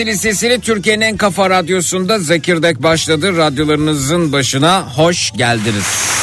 Gazi Lisesi'ni Türkiye'nin en kafa radyosunda Zekirdek başladı. Radyolarınızın başına hoş geldiniz.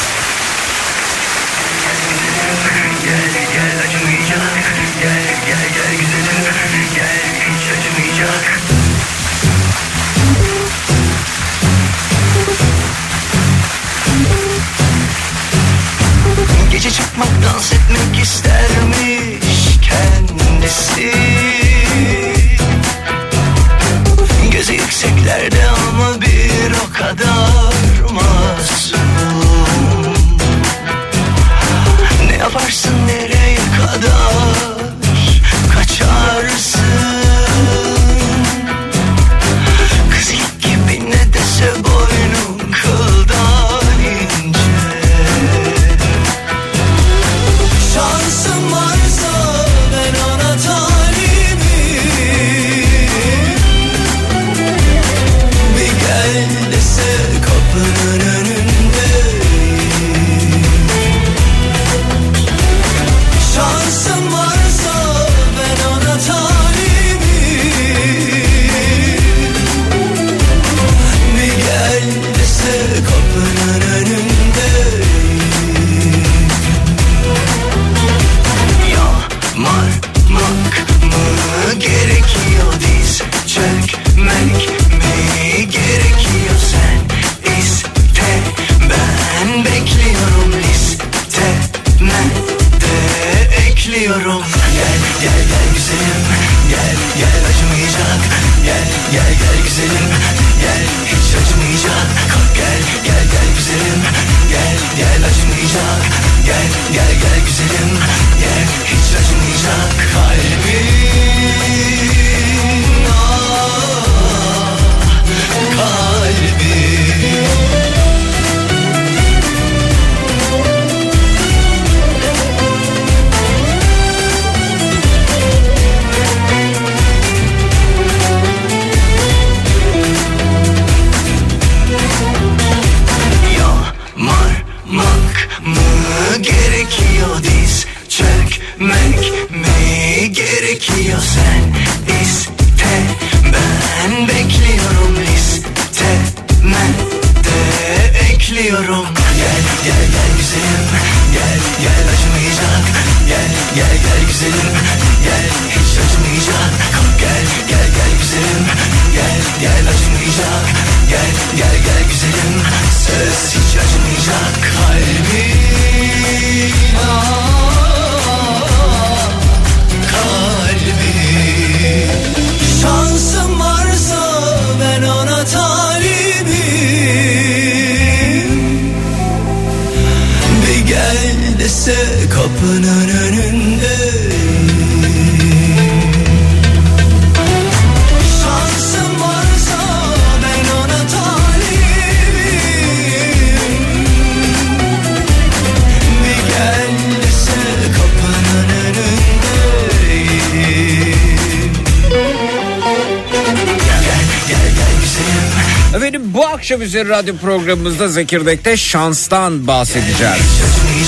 Bizim radyo programımızda Zekirdek'te şanstan bahsedeceğiz.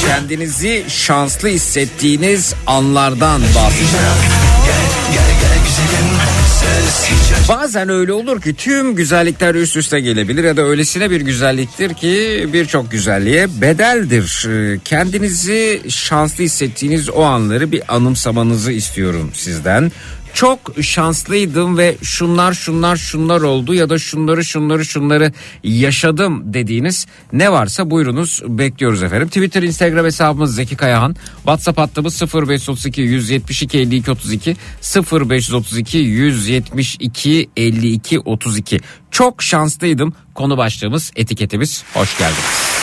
Kendinizi şanslı hissettiğiniz anlardan bahsedeceğiz. Bazen öyle olur ki tüm güzellikler üst üste gelebilir ya da öylesine bir güzelliktir ki birçok güzelliğe bedeldir. Ee, kendinizi şanslı hissettiğiniz o anları bir anımsamanızı istiyorum sizden çok şanslıydım ve şunlar şunlar şunlar oldu ya da şunları şunları şunları yaşadım dediğiniz ne varsa buyurunuz bekliyoruz efendim. Twitter, Instagram hesabımız Zeki Kayahan. WhatsApp hattımız 0532 172 52 32 0532 172 52 32. Çok şanslıydım. Konu başlığımız, etiketimiz. Hoş geldiniz.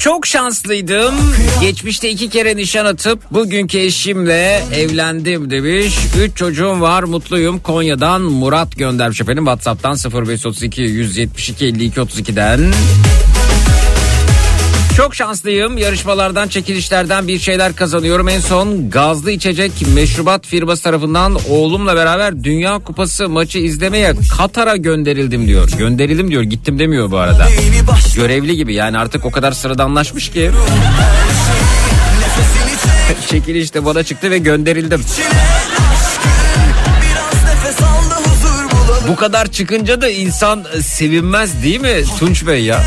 Çok şanslıydım. Geçmişte iki kere nişan atıp bugünkü eşimle evlendim demiş. Üç çocuğum var mutluyum. Konya'dan Murat göndermiş efendim. Whatsapp'tan 0532 172 52 32'den. Çok şanslıyım. Yarışmalardan, çekilişlerden bir şeyler kazanıyorum. En son gazlı içecek meşrubat firması tarafından oğlumla beraber Dünya Kupası maçı izlemeye Katar'a gönderildim diyor. Gönderildim diyor. Gittim demiyor bu arada. Görevli gibi yani artık o kadar sıradanlaşmış ki nefesini çek çekiliş de bana çıktı ve gönderildim. Bu kadar çıkınca da insan sevinmez değil mi Tunç Bey ya?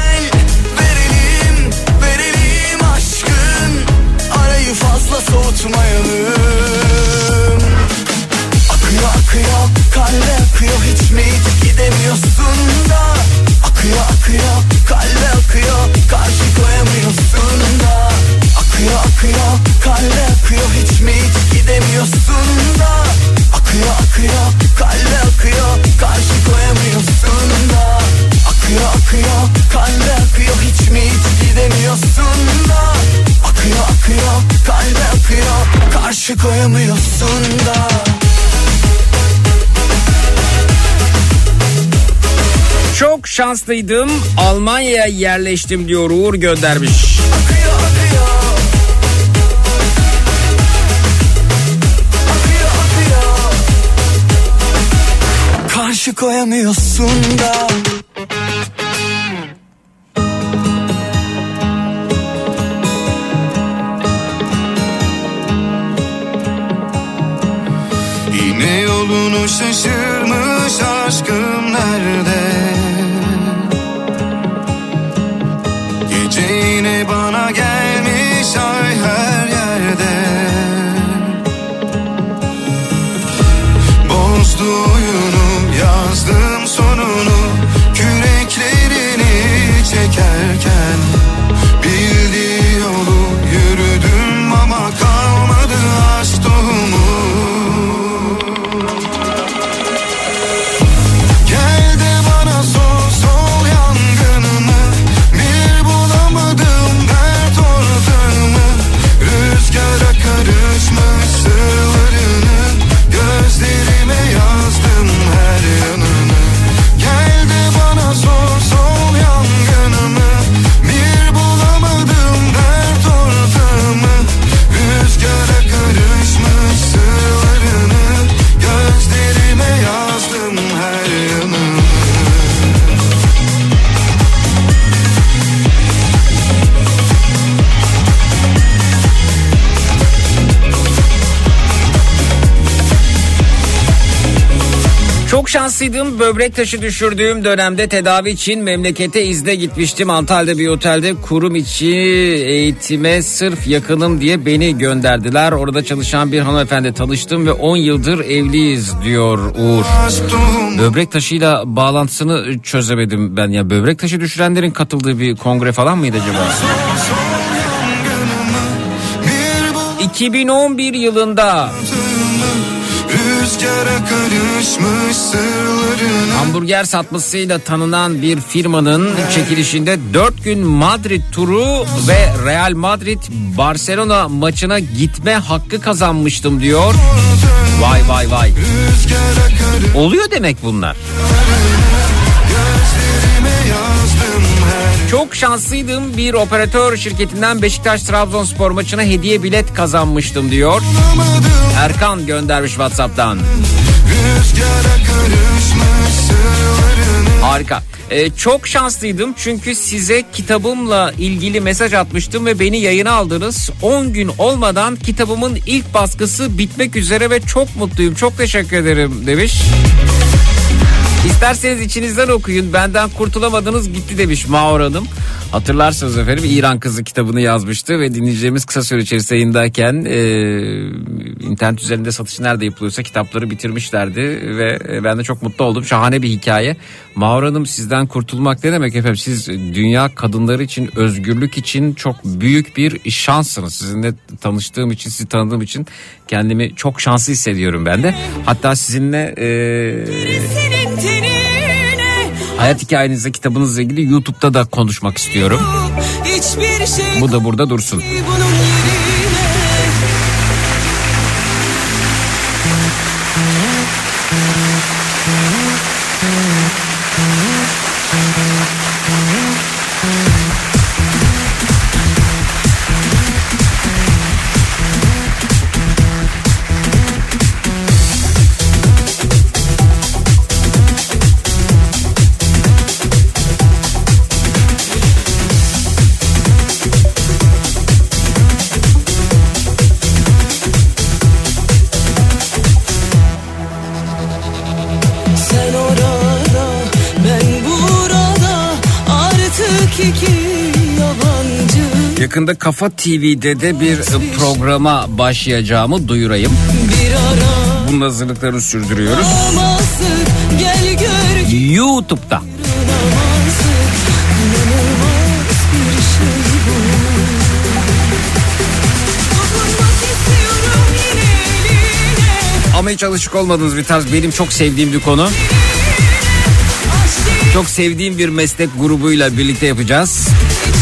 Fazla soğutmayalım Akıyor akıyor kalbe akıyor. Hiç mi gidemiyorsun da? Akıyor akıyor kalbe akıyor. Karşı koyamıyorsun da. Akıyor akıyor kalbe akıyor. Hiç mi gidemiyorsun da? Akıyor akıyor kalbe akıyor. Karşı koyamıyorsun da. Akıyor akıyor kalbe akıyor. Hiç mi gidemiyorsun da Akıyor akıyor. Kalbe akıyor. Karşı koyamıyorsun da. Çok şanslıydım. Almanya'ya yerleştim diyor Uğur göndermiş. Akıyor akıyor. Akıyor akıyor. Karşı koyamıyorsun da şaşırmış aşkım nerede? Çok şanslıydım. Böbrek taşı düşürdüğüm dönemde tedavi için memlekete izne gitmiştim. Antalya'da bir otelde kurum içi eğitime sırf yakınım diye beni gönderdiler. Orada çalışan bir hanımefendi tanıştım ve 10 yıldır evliyiz diyor Uğur. Böbrek taşıyla bağlantısını çözemedim ben ya. Böbrek taşı düşürenlerin katıldığı bir kongre falan mıydı acaba? 2011 yılında Rüzgara karışmış sırlarına Hamburger satmasıyla tanınan bir firmanın çekilişinde 4 gün Madrid turu ve Real Madrid Barcelona maçına gitme hakkı kazanmıştım diyor. Vay vay vay. Oluyor demek bunlar. Çok şanslıydım bir operatör şirketinden Beşiktaş Trabzonspor maçına hediye bilet kazanmıştım diyor. Erkan göndermiş Whatsapp'tan. Harika. Ee, çok şanslıydım çünkü size kitabımla ilgili mesaj atmıştım ve beni yayına aldınız. 10 gün olmadan kitabımın ilk baskısı bitmek üzere ve çok mutluyum. Çok teşekkür ederim demiş. İsterseniz içinizden okuyun. Benden kurtulamadınız gitti demiş Mağur Hanım. Hatırlarsınız efendim İran Kızı kitabını yazmıştı ve dinleyeceğimiz kısa süre içerisinde yayındayken e, internet üzerinde satışı nerede yapılıyorsa kitapları bitirmişlerdi ve e, ben de çok mutlu oldum. Şahane bir hikaye. Mağur Hanım sizden kurtulmak ne demek efendim? Siz dünya kadınları için, özgürlük için çok büyük bir şanssınız. Sizinle tanıştığım için, sizi tanıdığım için kendimi çok şanslı hissediyorum ben de. Hatta sizinle... E, Hayat hikayenizle kitabınızla ilgili YouTube'da da konuşmak istiyorum. Şey Bu da burada dursun. Bunun yakında Kafa TV'de de bir programa başlayacağımı duyurayım. Bunun hazırlıklarını sürdürüyoruz. YouTube'da. Ama hiç alışık olmadığınız bir tarz benim çok sevdiğim bir konu. Çok sevdiğim bir meslek grubuyla birlikte yapacağız.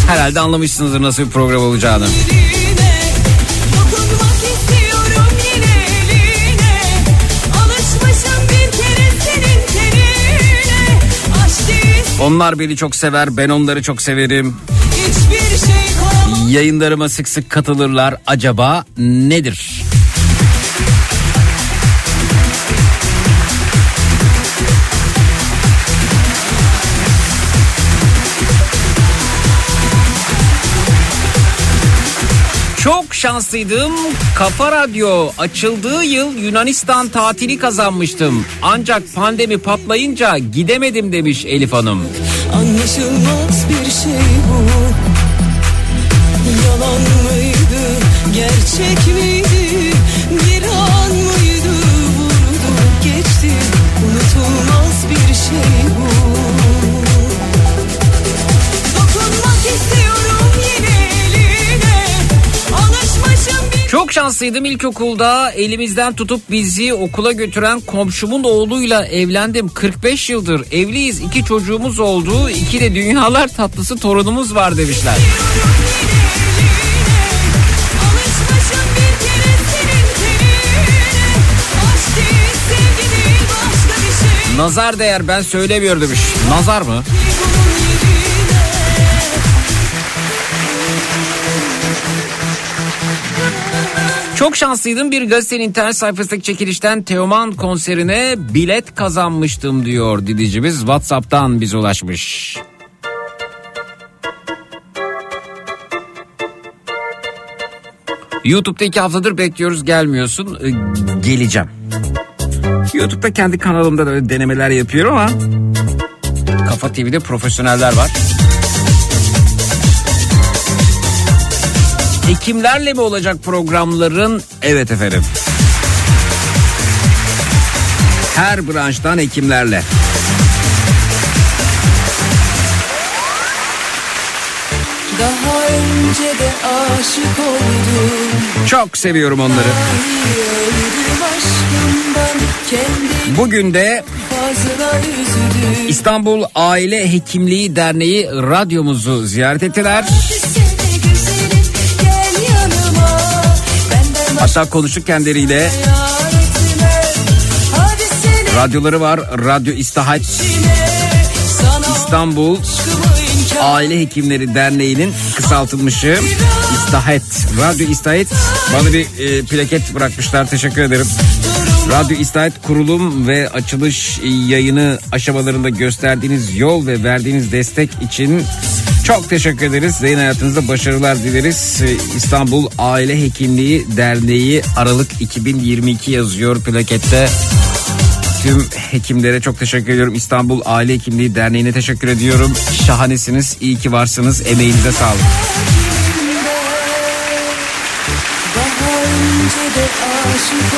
Herhalde anlamışsınızdır nasıl bir program olacağını. Onlar beni çok sever, ben onları çok severim. Şey Yayınlarıma sık sık katılırlar. Acaba nedir? Şanslıydım. Kafa Radyo açıldığı yıl Yunanistan tatili kazanmıştım. Ancak pandemi patlayınca gidemedim demiş Elif Hanım. Anlaşılmaz bir şey bu. Yalan mıydı, gerçek miydi? Bir an mıydı, vurdu geçti. Unutulmaz bir şey Çok şanslıydım ilkokulda elimizden tutup bizi okula götüren komşumun oğluyla evlendim. 45 yıldır evliyiz iki çocuğumuz oldu iki de dünyalar tatlısı torunumuz var demişler. Nazar değer ben söylemiyor demiş. Nazar mı? Çok şanslıydım bir gazetenin internet sayfasındaki çekilişten Teoman konserine bilet kazanmıştım diyor didicimiz Whatsapp'tan bize ulaşmış. YouTube'da iki haftadır bekliyoruz gelmiyorsun. Ee, geleceğim. YouTube'da kendi kanalımda da denemeler yapıyorum ama Kafa TV'de profesyoneller var. Hekimlerle mi olacak programların? Evet efendim. Her branştan hekimlerle. Daha önce de aşık oldum Çok seviyorum onları. Bugün de fazla İstanbul Aile Hekimliği Derneği radyomuzu ziyaret ettiler. Seni Hatta konuştuk kendileriyle. Radyoları var. Radyo Sana İstanbul Aile Hekimleri Derneği'nin kısaltılmışı İstahet. Radyo İstahet bana bir e, plaket bırakmışlar. Teşekkür ederim. Radyo İstahet kurulum ve açılış yayını aşamalarında gösterdiğiniz yol ve verdiğiniz destek için çok teşekkür ederiz. Yayın hayatınızda başarılar dileriz. E, İstanbul Aile Hekimliği Derneği Aralık 2022 yazıyor plakette. Tüm hekimlere çok teşekkür ediyorum. İstanbul Aile Hekimliği Derneği'ne teşekkür ediyorum. Şahanesiniz, iyi ki varsınız. Emeğinize sağlık. Aşık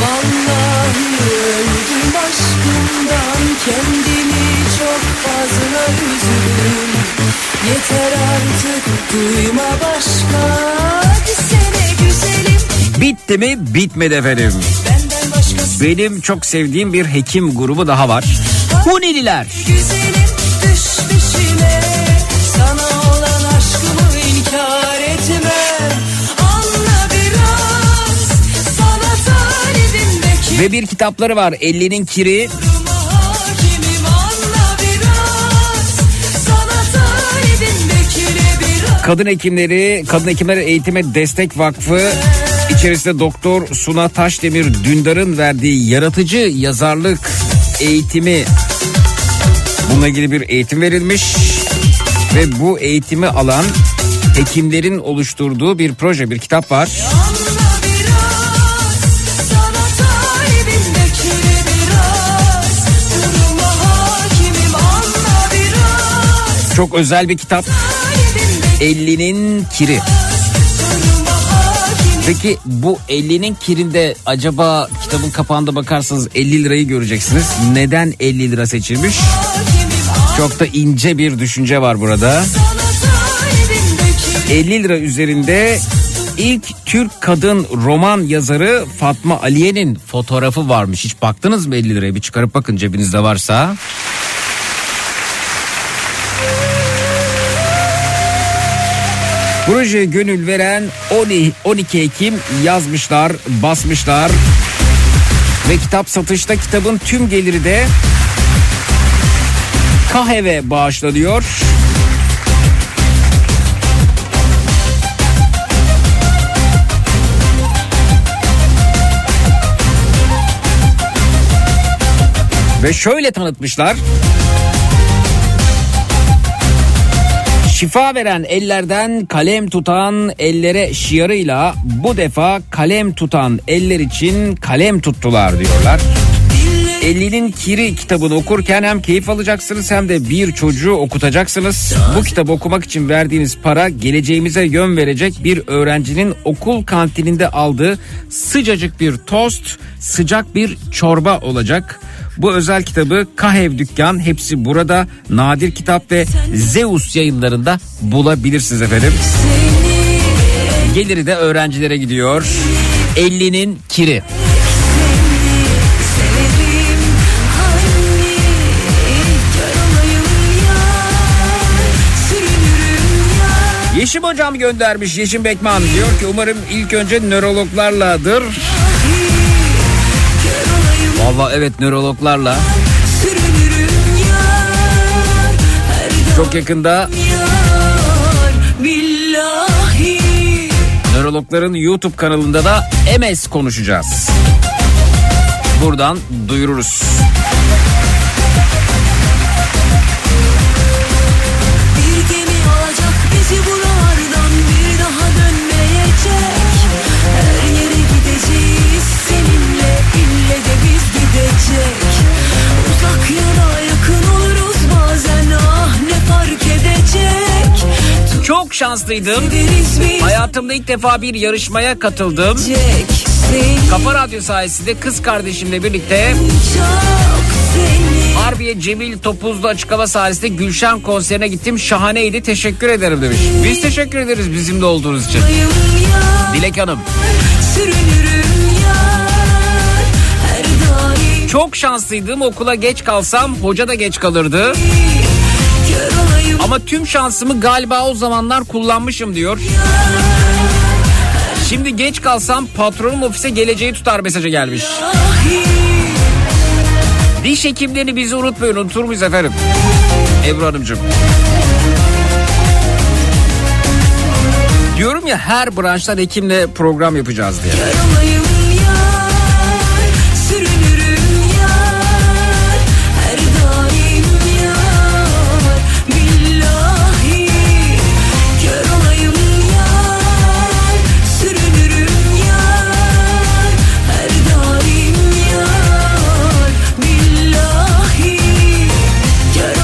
Vallahi öldüm aşkımdan Kendimi çok fazla üzüldüm Yeter artık duyma başka Hadi sene güzelim Bitti mi? Bitmedi efendim. Başkası Benim çok sevdiğim bir hekim grubu daha var. Hunililer. güzelim düş düşüme Sana olan aşkımı inkar etmem Anla biraz sana talibim bekir Ve bir kitapları var. 50'nin kiri. Kadın hekimleri, Kadın Hekimler Eğitime Destek Vakfı içerisinde Doktor Suna Taşdemir Dündar'ın verdiği yaratıcı yazarlık eğitimi bununla ilgili bir eğitim verilmiş ve bu eğitimi alan hekimlerin oluşturduğu bir proje, bir kitap var. Çok özel bir kitap. Talibim bekire 50'nin kiri. Peki bu 50'nin kirinde acaba kitabın kapağında bakarsanız 50 lirayı göreceksiniz. Neden 50 lira seçilmiş? Çok da ince bir düşünce var burada. Sana talibim bekire 50 lira üzerinde ilk Türk kadın roman yazarı Fatma Aliye'nin fotoğrafı varmış. Hiç baktınız mı 50 liraya? Bir çıkarıp bakın cebinizde varsa. Projeye gönül veren 12 12 Ekim yazmışlar, basmışlar. Ve kitap satışta kitabın tüm geliri de KAHEV'e bağışlanıyor. Ve şöyle tanıtmışlar. Şifa veren ellerden kalem tutan ellere şiarıyla bu defa kalem tutan eller için kalem tuttular diyorlar. 50'nin Kiri kitabını okurken hem keyif alacaksınız hem de bir çocuğu okutacaksınız. Bu kitabı okumak için verdiğiniz para geleceğimize yön verecek bir öğrencinin okul kantininde aldığı sıcacık bir tost, sıcak bir çorba olacak. Bu özel kitabı Kahev Dükkan hepsi burada nadir kitap ve Zeus yayınlarında bulabilirsiniz efendim. Geliri de öğrencilere gidiyor. 50'nin Kiri. Yeşim hocam göndermiş Yeşim Bekman diyor ki umarım ilk önce nörologlarladır. Valla evet nörologlarla çok yakında nörologların YouTube kanalında da MS konuşacağız. Buradan duyururuz. Şanslıydım. Hayatımda ilk defa bir yarışmaya katıldım. Kafa Radyo sayesinde kız kardeşimle birlikte Harbiye Cemil Topuzlu açık hava sahnesinde Gülşen konserine gittim. Şahaneydi. Teşekkür ederim demiş. Biz teşekkür ederiz bizimle olduğunuz için. Dilek Hanım. Çok şanslıydım. Okula geç kalsam hoca da geç kalırdı. Ama tüm şansımı galiba o zamanlar kullanmışım diyor. Şimdi geç kalsam patronum ofise geleceği tutar mesajı gelmiş. Diş hekimlerini bizi unutmayın unutur muyuz efendim? Ebru Hanımcığım. Diyorum ya her branştan hekimle program yapacağız diye.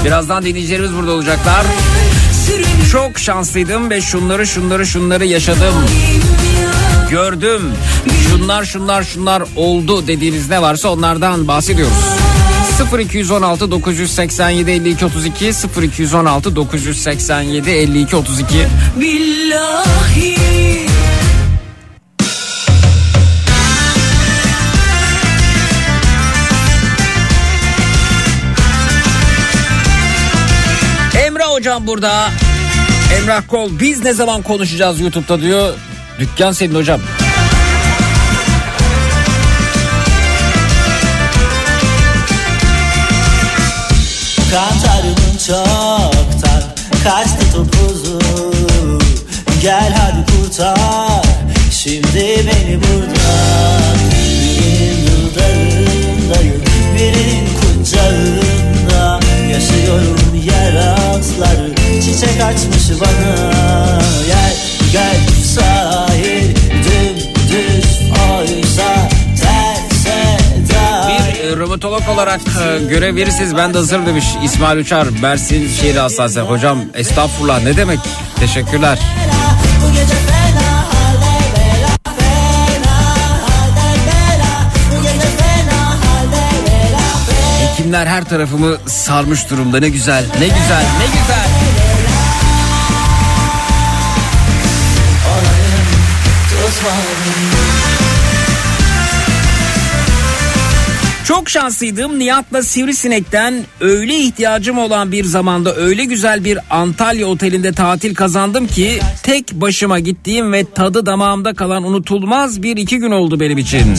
Birazdan dinleyicilerimiz burada olacaklar. Çok şanslıydım ve şunları şunları şunları yaşadım. Gördüm. Şunlar şunlar şunlar oldu dediğiniz ne varsa onlardan bahsediyoruz. 0216 987 52 32 0216 987 52 32 Billahi hocam burada. Emrah Kol biz ne zaman konuşacağız YouTube'da diyor. Dükkan senin hocam. Kantarımın çoktan kaçtı topuzu Gel hadi kurtar şimdi beni buradan Birinin dudağındayım birinin kucağında Yaşıyorum yer altları çiçek açmış bana. Gel gel sahil dümdüz oysa Bir e, romatolog olarak e, görev verirseniz ben de hazır demiş İsmail Uçar. Mersin Şehir Hastanesi. Hocam estağfurullah. Ne demek? Teşekkürler. Bu gece Hekimler her tarafımı sarmış durumda ne güzel ne güzel ne güzel. Çok şanslıydım. Nihat'la Sivrisinek'ten öyle ihtiyacım olan bir zamanda öyle güzel bir Antalya otelinde tatil kazandım ki tek başıma gittiğim ve tadı damağımda kalan unutulmaz bir iki gün oldu benim için.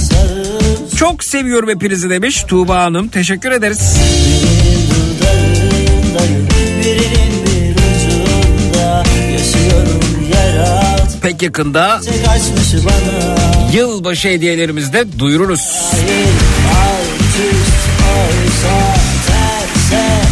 Çok seviyorum hepinizi demiş Tuğba Hanım. Teşekkür ederiz. Pek yakında yılbaşı hediyelerimizi de duyururuz. Hayır alt oysa terse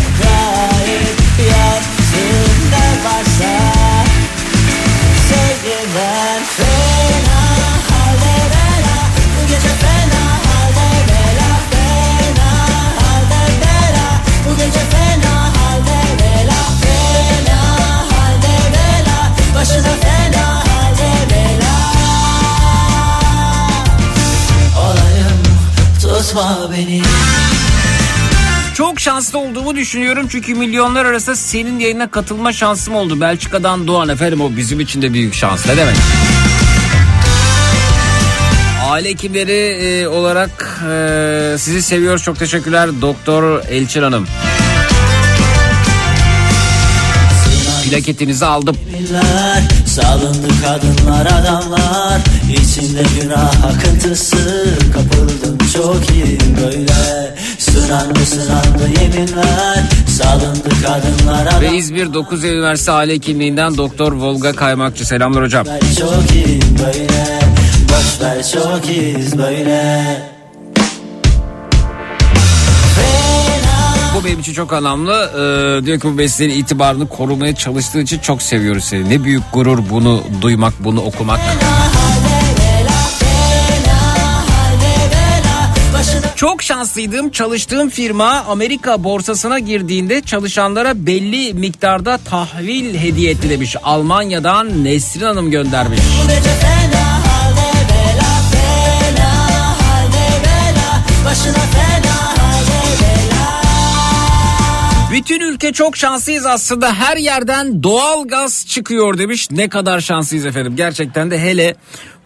tutma beni Çok şanslı olduğumu düşünüyorum çünkü milyonlar arasında senin yayına katılma şansım oldu. Belçika'dan Doğan efendim o bizim için de büyük şans. Ne demek? Aile hekimleri e, olarak e, sizi seviyoruz. Çok teşekkürler Doktor Elçin Hanım. Plaketinizi aldım. Salındı kadınlar adamlar. İçinde günah akıntısı. Kapıldım çok iyi böyle. Sınandı sınandı yeminler. Salındı kadınlar Ve adamlar İzmir 9 Eylül Üniversitesi Aile Hekimliğinden Doktor Volga Kaymakçı. Selamlar hocam. Çok iyi böyle. Boş ver çok iyiyiz böyle Bu benim için çok anlamlı. Ee, diyor ki bu mesleğin itibarını korumaya çalıştığı için çok seviyoruz seni. Ne büyük gurur bunu duymak, bunu okumak. Çok şanslıydım. Çalıştığım firma Amerika borsasına girdiğinde çalışanlara belli miktarda tahvil hediye etti demiş. Almanya'dan Nesrin Hanım göndermiş. Başına fena Bütün ülke çok şanslıyız aslında. Her yerden doğal gaz çıkıyor demiş. Ne kadar şanslıyız efendim. Gerçekten de hele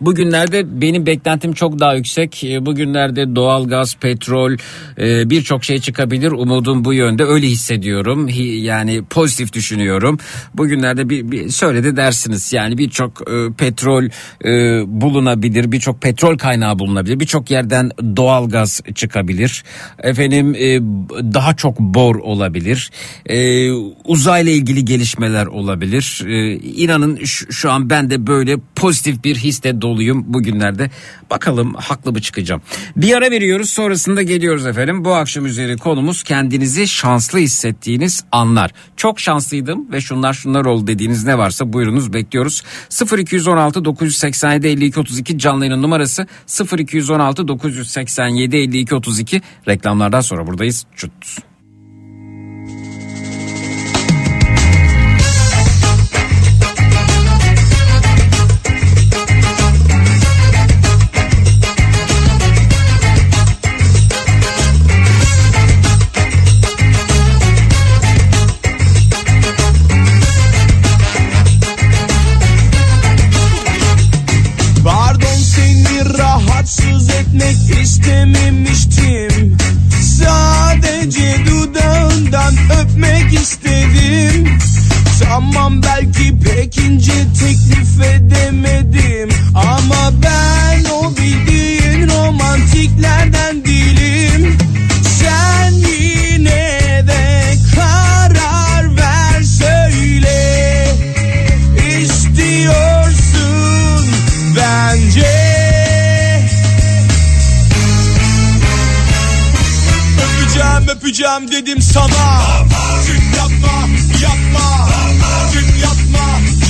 bugünlerde benim beklentim çok daha yüksek. Ee, Bugünlerde doğal gaz, petrol e, birçok şey çıkabilir. Umudum bu yönde. Öyle hissediyorum. Hi- Yani pozitif düşünüyorum. Bugünlerde bir, bir söyledi dersiniz. Yani birçok e, petrol e, bulunabilir. Birçok petrol kaynağı bulunabilir. Birçok yerden doğal gaz çıkabilir. Efendim daha çok bor olabilir. Uzayla ilgili gelişmeler olabilir. İnanın şu, an ben de böyle pozitif bir histe doluyum bugünlerde. Bakalım haklı mı çıkacağım. Bir ara veriyoruz sonrasında geliyoruz efendim. Bu akşam üzeri konumuz kendinizi şanslı hissettiğiniz anlar. Çok şanslıydım ve şunlar şunlar oldu dediğiniz ne varsa buyurunuz bekliyoruz. 0216 987 52 32 canlı yayının numarası 0216 987 52 32 reklamlardan sonra buradayız. Çut. Belki pek ince teklif edemedim. Ama ben o bildiğin romantiklerden değilim. Sen yine de karar ver söyle. İstiyorsun bence. Öpeceğim öpeceğim dedim sana. Dün yapma yapma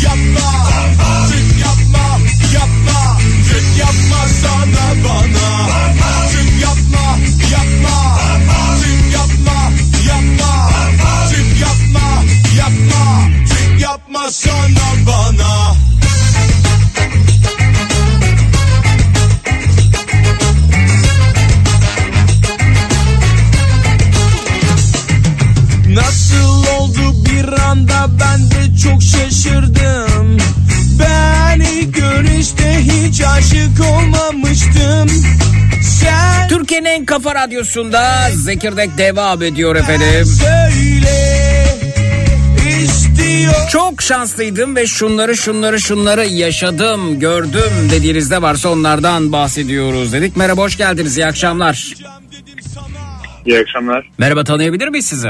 yapma. Dün yapma. Yapma. Dün yapma sana bana. Dün yapma. Yapma. Dün yapma. Yapma. Dün yapma. Yapma. Dün yapma sana çok şaşırdım Ben ilk görüşte hiç aşık olmamıştım Sen Türkiye'nin en kafa radyosunda Zekirdek devam ediyor efendim. söyle Çok şanslıydım ve şunları şunları şunları yaşadım, gördüm dediğinizde varsa onlardan bahsediyoruz dedik. Merhaba hoş geldiniz iyi akşamlar. İyi akşamlar. Merhaba tanıyabilir miyiz sizi?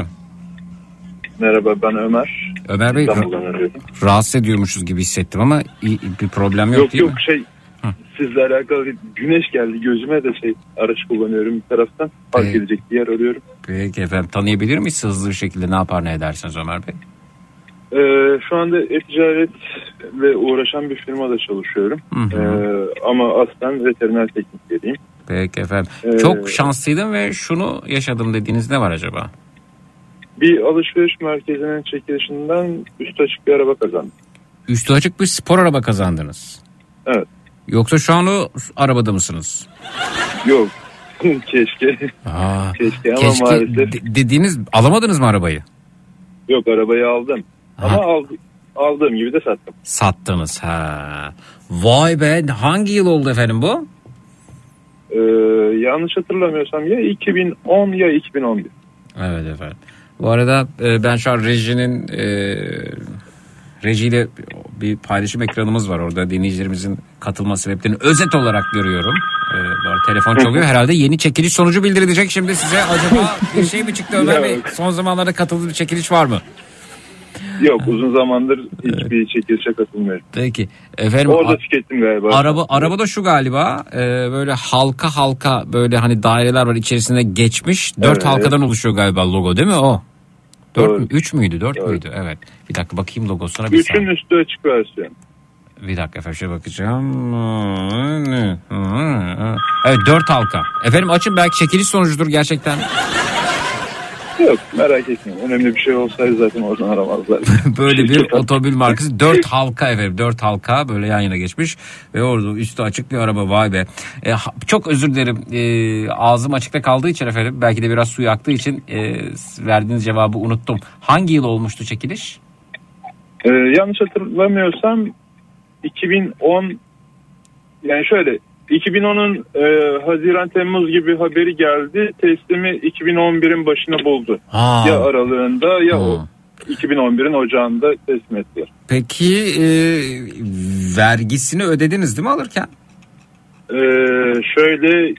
Merhaba ben Ömer. Ömer Bey rahatsız ediyormuşuz gibi hissettim ama bir problem yok, Yok değil yok mi? şey sizle alakalı güneş geldi gözüme de şey araç kullanıyorum bir taraftan. Park Evet. edecek bir yer arıyorum. Peki efendim tanıyabilir miyiz hızlı bir şekilde ne yapar ne edersiniz Ömer Bey? Ee, şu anda e-ticaret ve uğraşan bir firmada çalışıyorum. Hı hı. Ee, ama aslen veteriner teknikeriyim. Peki efendim. Ee, Çok şanslıydım ve şunu yaşadım dediğiniz ne var acaba? Bir alışveriş merkezinin çekilişinden üstü açık bir araba kazandım. Üstü açık bir spor araba kazandınız. Evet. Yoksa şu an o arabada mısınız? Yok keşke. Aa, Keşke ama maalesef. de- dediğiniz alamadınız mı arabayı? Yok arabayı aldım. Ama Ha. aldı- aldığım gibi de sattım. Sattınız ha. Vay be hangi yıl oldu efendim bu? Ee, yanlış hatırlamıyorsam ya 2010 ya 2011. Evet efendim. Bu arada e, ben şu an rejinin e, rejiyle bir paylaşım ekranımız var orada dinleyicilerimizin katılma sebeplerini özet olarak görüyorum. E, bu arada telefon çalıyor herhalde yeni çekiliş sonucu bildirilecek şimdi size acaba bir şey mi çıktı Ömer Bey? Son zamanlarda katıldığı bir çekiliş var mı? Yok uzun zamandır hiçbir çekilişe katılmıyorum. Peki efendim Orada tükettim galiba. araba araba da şu galiba e, böyle halka halka böyle hani daireler var içerisinde geçmiş dört Evet. halkadan oluşuyor galiba logo değil mi o? Dört mü? Üç müydü? Dört Doğru. müydü? Evet. Bir dakika bakayım logosuna bir Üçün saniye. üstü açık versiyon. Bir dakika efendim şöyle bakacağım. Evet dört halka. Efendim açın belki çekiliş sonucudur gerçekten. Yok merak etmeyin. Önemli bir şey olsaydı zaten oradan aramazlar. böyle bir otomobil markası. Dört halka efendim. Dört halka böyle yan yana geçmiş. Ve orada üstü açık bir araba. Vay be. E, çok özür dilerim. E, ağzım açıkta kaldığı için efendim. Belki de biraz suyu aktığı için e, verdiğiniz cevabı unuttum. Hangi yıl olmuştu çekiliş? Ee, yanlış hatırlamıyorsam 2010 yani şöyle 2010'un e, Haziran Temmuz gibi haberi geldi. Teslimi 2011'in başına buldu. Ha. Ya aralığında ya o 2011'in ocağında teslim ettiler. Peki e, vergisini ödediniz değil mi alırken? Ee, şöyle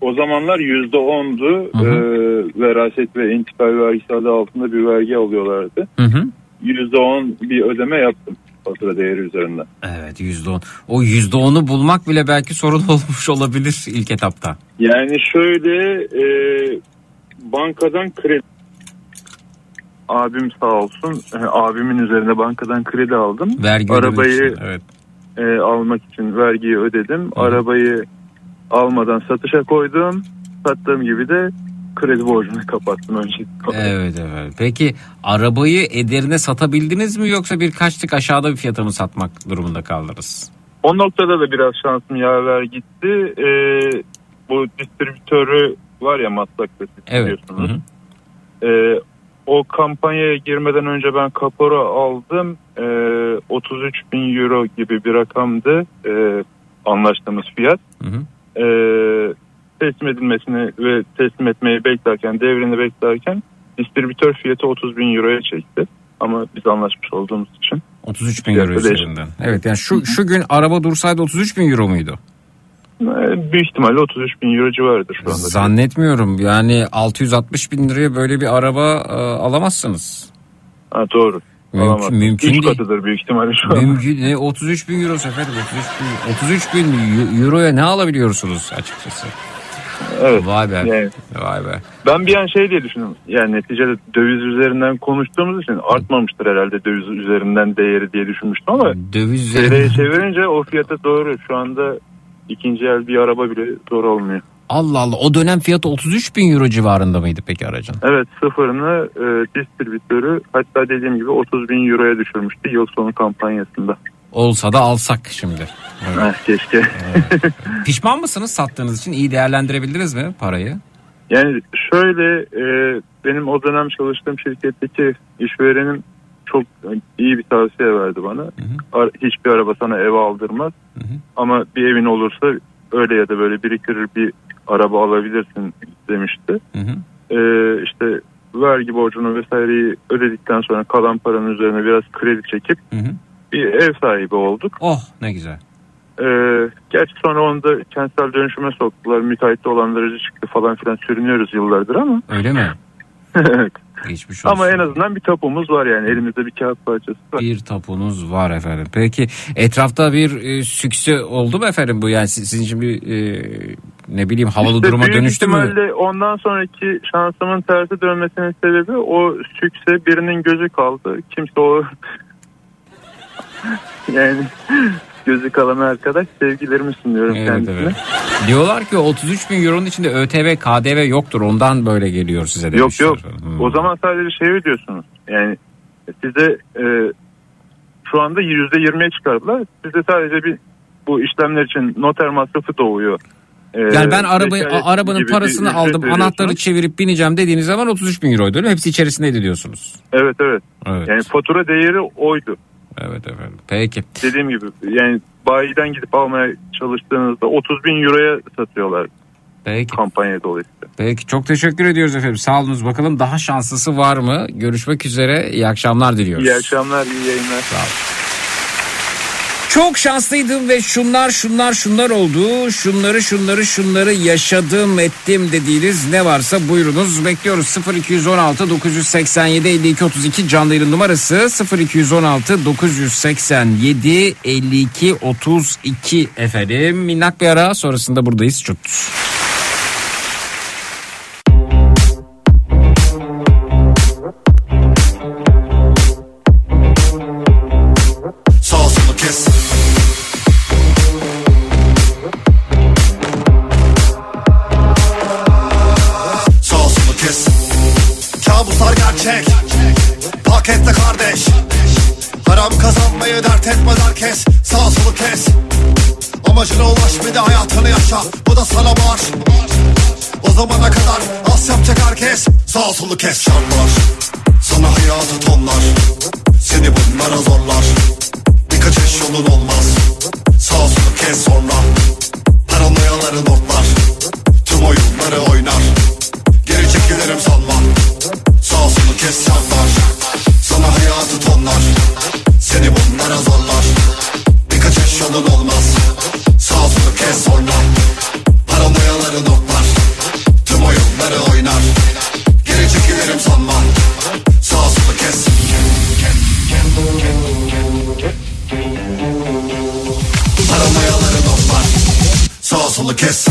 o zamanlar yüzde ondu. Ee, veraset ve intikal vergisi adı altında bir vergi alıyorlardı. Yüzde on bir ödeme yaptım fatura değeri üzerinden. Evet yüzde on. O yüzde onu bulmak bile belki sorun olmuş olabilir ilk etapta. Yani şöyle e, bankadan kredi abim sağ olsun e, abimin üzerine bankadan kredi aldım. Vergi Arabayı- için, Evet. E, almak için vergiyi ödedim. Arabayı almadan satışa koydum. Sattığım gibi de kredi borcunu kapattım önce. Evet evet. Peki arabayı ederine satabildiniz mi yoksa birkaç tık aşağıda bir fiyata mı satmak durumunda kaldınız? O noktada da biraz şansım yaver gitti. E, bu distribütörü var ya Maslak'ta siz Evet. biliyorsunuz. Ee, o kampanyaya girmeden önce ben kapora aldım. Ee, 33 bin euro gibi bir rakamdı ee, anlaştığımız fiyat. Hı hı. Ee, teslim edilmesini ve teslim etmeyi beklerken, devrini beklerken distribütör fiyatı 30 bin euroya çekti. Ama biz anlaşmış olduğumuz için. 33 bin euro üzerinden. Evet yani şu şu gün araba dursaydı 33 bin euro muydu? Ee, büyük ihtimalle 33 bin euro civarıdır şu anda. Zannetmiyorum. Yani 660 bin liraya böyle bir araba e, alamazsınız. Ha, doğru. Mümkün- Alamaz. mümkün Üç değil. katıdır büyük ihtimalle şu an. Mümkün ne 33 bin euro efendim 33 bin 33 bin eu- euroya ne alabiliyorsunuz açıkçası? Evet. Vay be. Yani Vay be. Ben bir an şey diye düşündüm. Yani neticede döviz üzerinden konuştuğumuz için artmamıştır herhalde döviz üzerinden değeri diye düşünmüştüm ama Döviz üzerinden. çevirince o fiyata doğru. Şu anda ikinci el bir araba bile zor olmuyor. Allah Allah o dönem fiyatı 33 bin euro civarında mıydı peki aracın? Evet sıfırını e, distribütörü hatta dediğim gibi 30 bin euroya düşürmüştü yıl sonu kampanyasında. Olsa da alsak şimdi. Evet. Eh, keşke. Pişman mısınız sattığınız için? İyi değerlendirebildiniz mi parayı? Yani şöyle e, benim o dönem çalıştığım şirketteki işverenim çok iyi bir tavsiye verdi bana. Ar- Hiçbir araba sana ev aldırmaz. Ama bir evin olursa öyle ya da böyle biriktirir bir araba alabilirsin demişti. Hı hı. E, işte vergi borcunu vesaireyi ödedikten sonra kalan paranın üzerine biraz kredi çekip Hı hı. Bir ev sahibi olduk. Oh ne güzel. E, gerçi sonra onu da kentsel dönüşüme soktular. Müteahhitte olandırıcı çıktı falan filan sürünüyoruz yıllardır ama. Öyle mi? Evet. Geçmiş olsun. Ama en azından bir tapumuz var yani elimizde bir kağıt parçası var. Bir tapunuz var efendim. Peki etrafta bir e, sükse oldu mu efendim bu? Yani siz- sizin için bir e, ne bileyim havalı İşte duruma dönüştü mü? ondan sonraki şansımın tersi dönmesinin sebebi o sükse birinin gözü kaldı. Kimse o yani gözü kalan arkadaş sevgilerimi sunuyorum Evet, kendisine. evet. Diyorlar ki 33 bin euronun içinde ÖTV, KDV yoktur. Ondan böyle geliyor size Yok demişler. yok. Hmm. O zaman sadece şey ödüyorsunuz. Yani size e, şu anda yüzde yirmiye çıkardılar. Size sadece bir bu işlemler için noter masrafı doğuyor. E, Yani ben arabayı, vekalet a- arabanın bir parasını ücret aldım, anahtarı çevirip bineceğim dediğiniz zaman 33 bin euroydu öyle mi? Hepsi içerisindeydi diyorsunuz. Evet evet. Evet. Yani fatura değeri oydu. Evet efendim. Peki. Dediğim gibi yani bayiden gidip almaya çalıştığınızda 30 bin euroya satıyorlar Peki. kampanya dolayısıyla. Peki çok teşekkür ediyoruz efendim. Sağ olunuz. Bakalım daha şanslısı var mı? Görüşmek üzere. İyi akşamlar diliyoruz. İyi akşamlar, iyi yayınlar. Çok şanslıydım ve şunlar şunlar şunlar oldu. Şunları şunları şunları yaşadım ettim dediğiniz ne varsa buyurunuz. Bekliyoruz 0216 987 52 32 canlı yayın numarası 0216 987 52 32 efendim. Minnak bir ara sonrasında buradayız. Çut. Ulaş bir de hayatını yaşa. Bu da sana var. O zamana kadar az yapacak herkes. Sağ solu kes şartlar. Sana hayatı tonlar. Seni bunlara zorlar. Bir kaçış yolun olmaz. Sağ solu kes sonra. Paranoyaları notlar. Tüm oyunları oynar. Geri çekilirim sanma. Sağ solu kes şartlar. Sana hayatı tonlar. Seni bunlara zorlar. Bir kaçış yolun olmaz Sağ solu kes sonra Paranoyaları notlar Tüm oyunları oynar. Geri çekilirim sanma Sağ solu kes. Paranoyaları notlar Sağ solu kes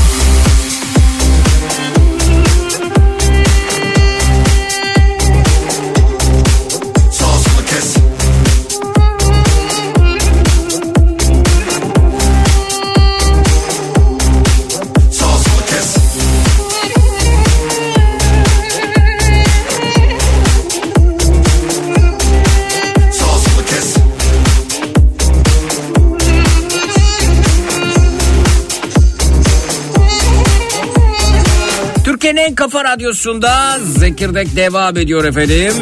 kafa radyosunda Zekirdek devam ediyor efendim.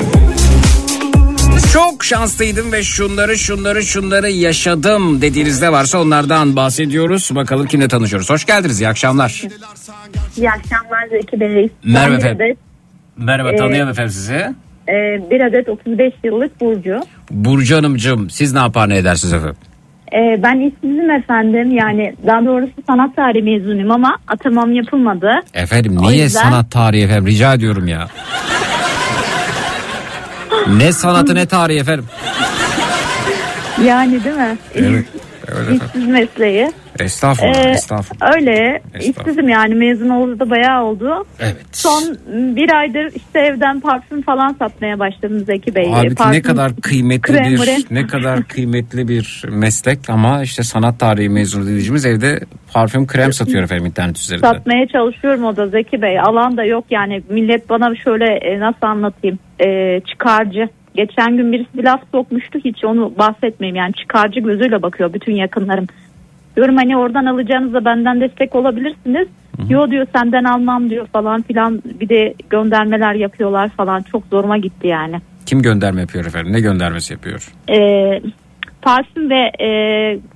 Çok şanslıydım ve şunları şunları şunları yaşadım dediğinizde varsa onlardan bahsediyoruz. Bakalım kimle tanışıyoruz. Hoş geldiniz. İyi akşamlar. İyi akşamlar Zeki Bey. Merhaba efendim. adet, Merhaba Ee, tanıyalım efendim sizi. e, bir adet 35 yıllık Burcu. Burcu Hanımcığım siz ne yapar ne edersiniz efendim? E, ben işsizim efendim. Yani daha doğrusu sanat tarihi mezunuyum ama atamam yapılmadı. Efendim O niye yüzden- sanat tarihi efendim rica ediyorum ya. ne sanatı ne tarihi efendim. Yani değil mi? Evet. Efendim. İşsiz mesleği. Estağfurullah, Ee, estağfurullah. öyle. Estağfurullah. İşsizim yani mezun olalı da bayağı oldu. Evet. Son bir aydır işte evden parfüm falan satmaya başladım Zeki Bey. Halbuki Parfüm, ne kadar kıymetli krem, bir ne kadar kıymetli bir meslek ama işte sanat tarihi mezunu dinleyicimiz evde parfüm krem satıyor efendim internet üzerinde. satmaya çalışıyorum o da Zeki Bey. Alan da yok yani millet bana şöyle e, nasıl anlatayım e, çıkarcı. Geçen gün birisi bir laf sokmuştu hiç onu bahsetmeyeyim yani çıkarcı gözüyle bakıyor bütün yakınlarım. Diyorum hani oradan alacağınızda benden destek olabilirsiniz. Yo diyor senden almam diyor falan filan bir de göndermeler yapıyorlar falan çok zoruma gitti yani. Kim gönderme yapıyor efendim? Ne göndermesi yapıyor? E, parfüm ve e,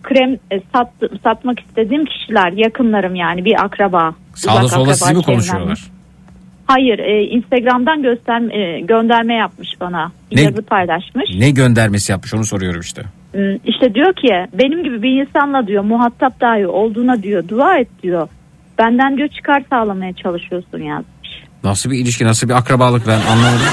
krem e, sat, satmak istediğim kişiler yakınlarım yani bir akraba. Sağda akraba sizi mi konuşuyorlar? Hayır e, Instagram'dan göster e, gönderme yapmış bana. Ne? Yazı paylaşmış. Ne göndermesi yapmış onu soruyorum işte. Hmm, İşte diyor ki benim gibi bir insanla diyor muhatap dahi olduğuna diyor dua et diyor. Benden diyor çıkar sağlamaya çalışıyorsun yazmış. Nasıl bir ilişki nasıl bir akrabalık ben anlamadım.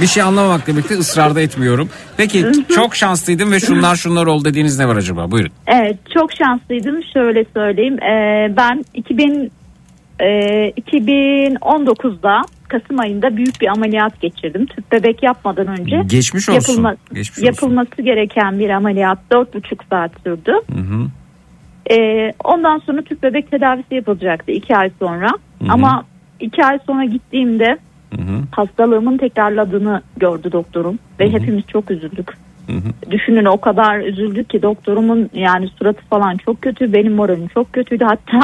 Bir şey anlamamakla birlikte ısrarda etmiyorum. Peki çok şanslıydım ve şunlar şunlar oldu dediğiniz ne var acaba? Buyurun. Evet çok şanslıydım şöyle söyleyeyim. E, ben 2000 e, 2019'da Kasım ayında büyük bir ameliyat geçirdim. Tüp bebek yapmadan önce. Geçmiş olsun. Yapılma- Geçmiş olsun. yapılması gereken bir ameliyat 4,5 saat sürdü. Hı hı. Ee, ondan sonra tüp bebek tedavisi yapılacaktı iki ay sonra. Ama iki ay sonra gittiğimde Hı hı. hastalığımın tekrarladığını gördü doktorum ve hepimiz çok üzüldük. Hı hı. Düşünün o kadar üzüldük ki doktorumun yani suratı falan çok kötü, benim moralim çok kötüydü. Hatta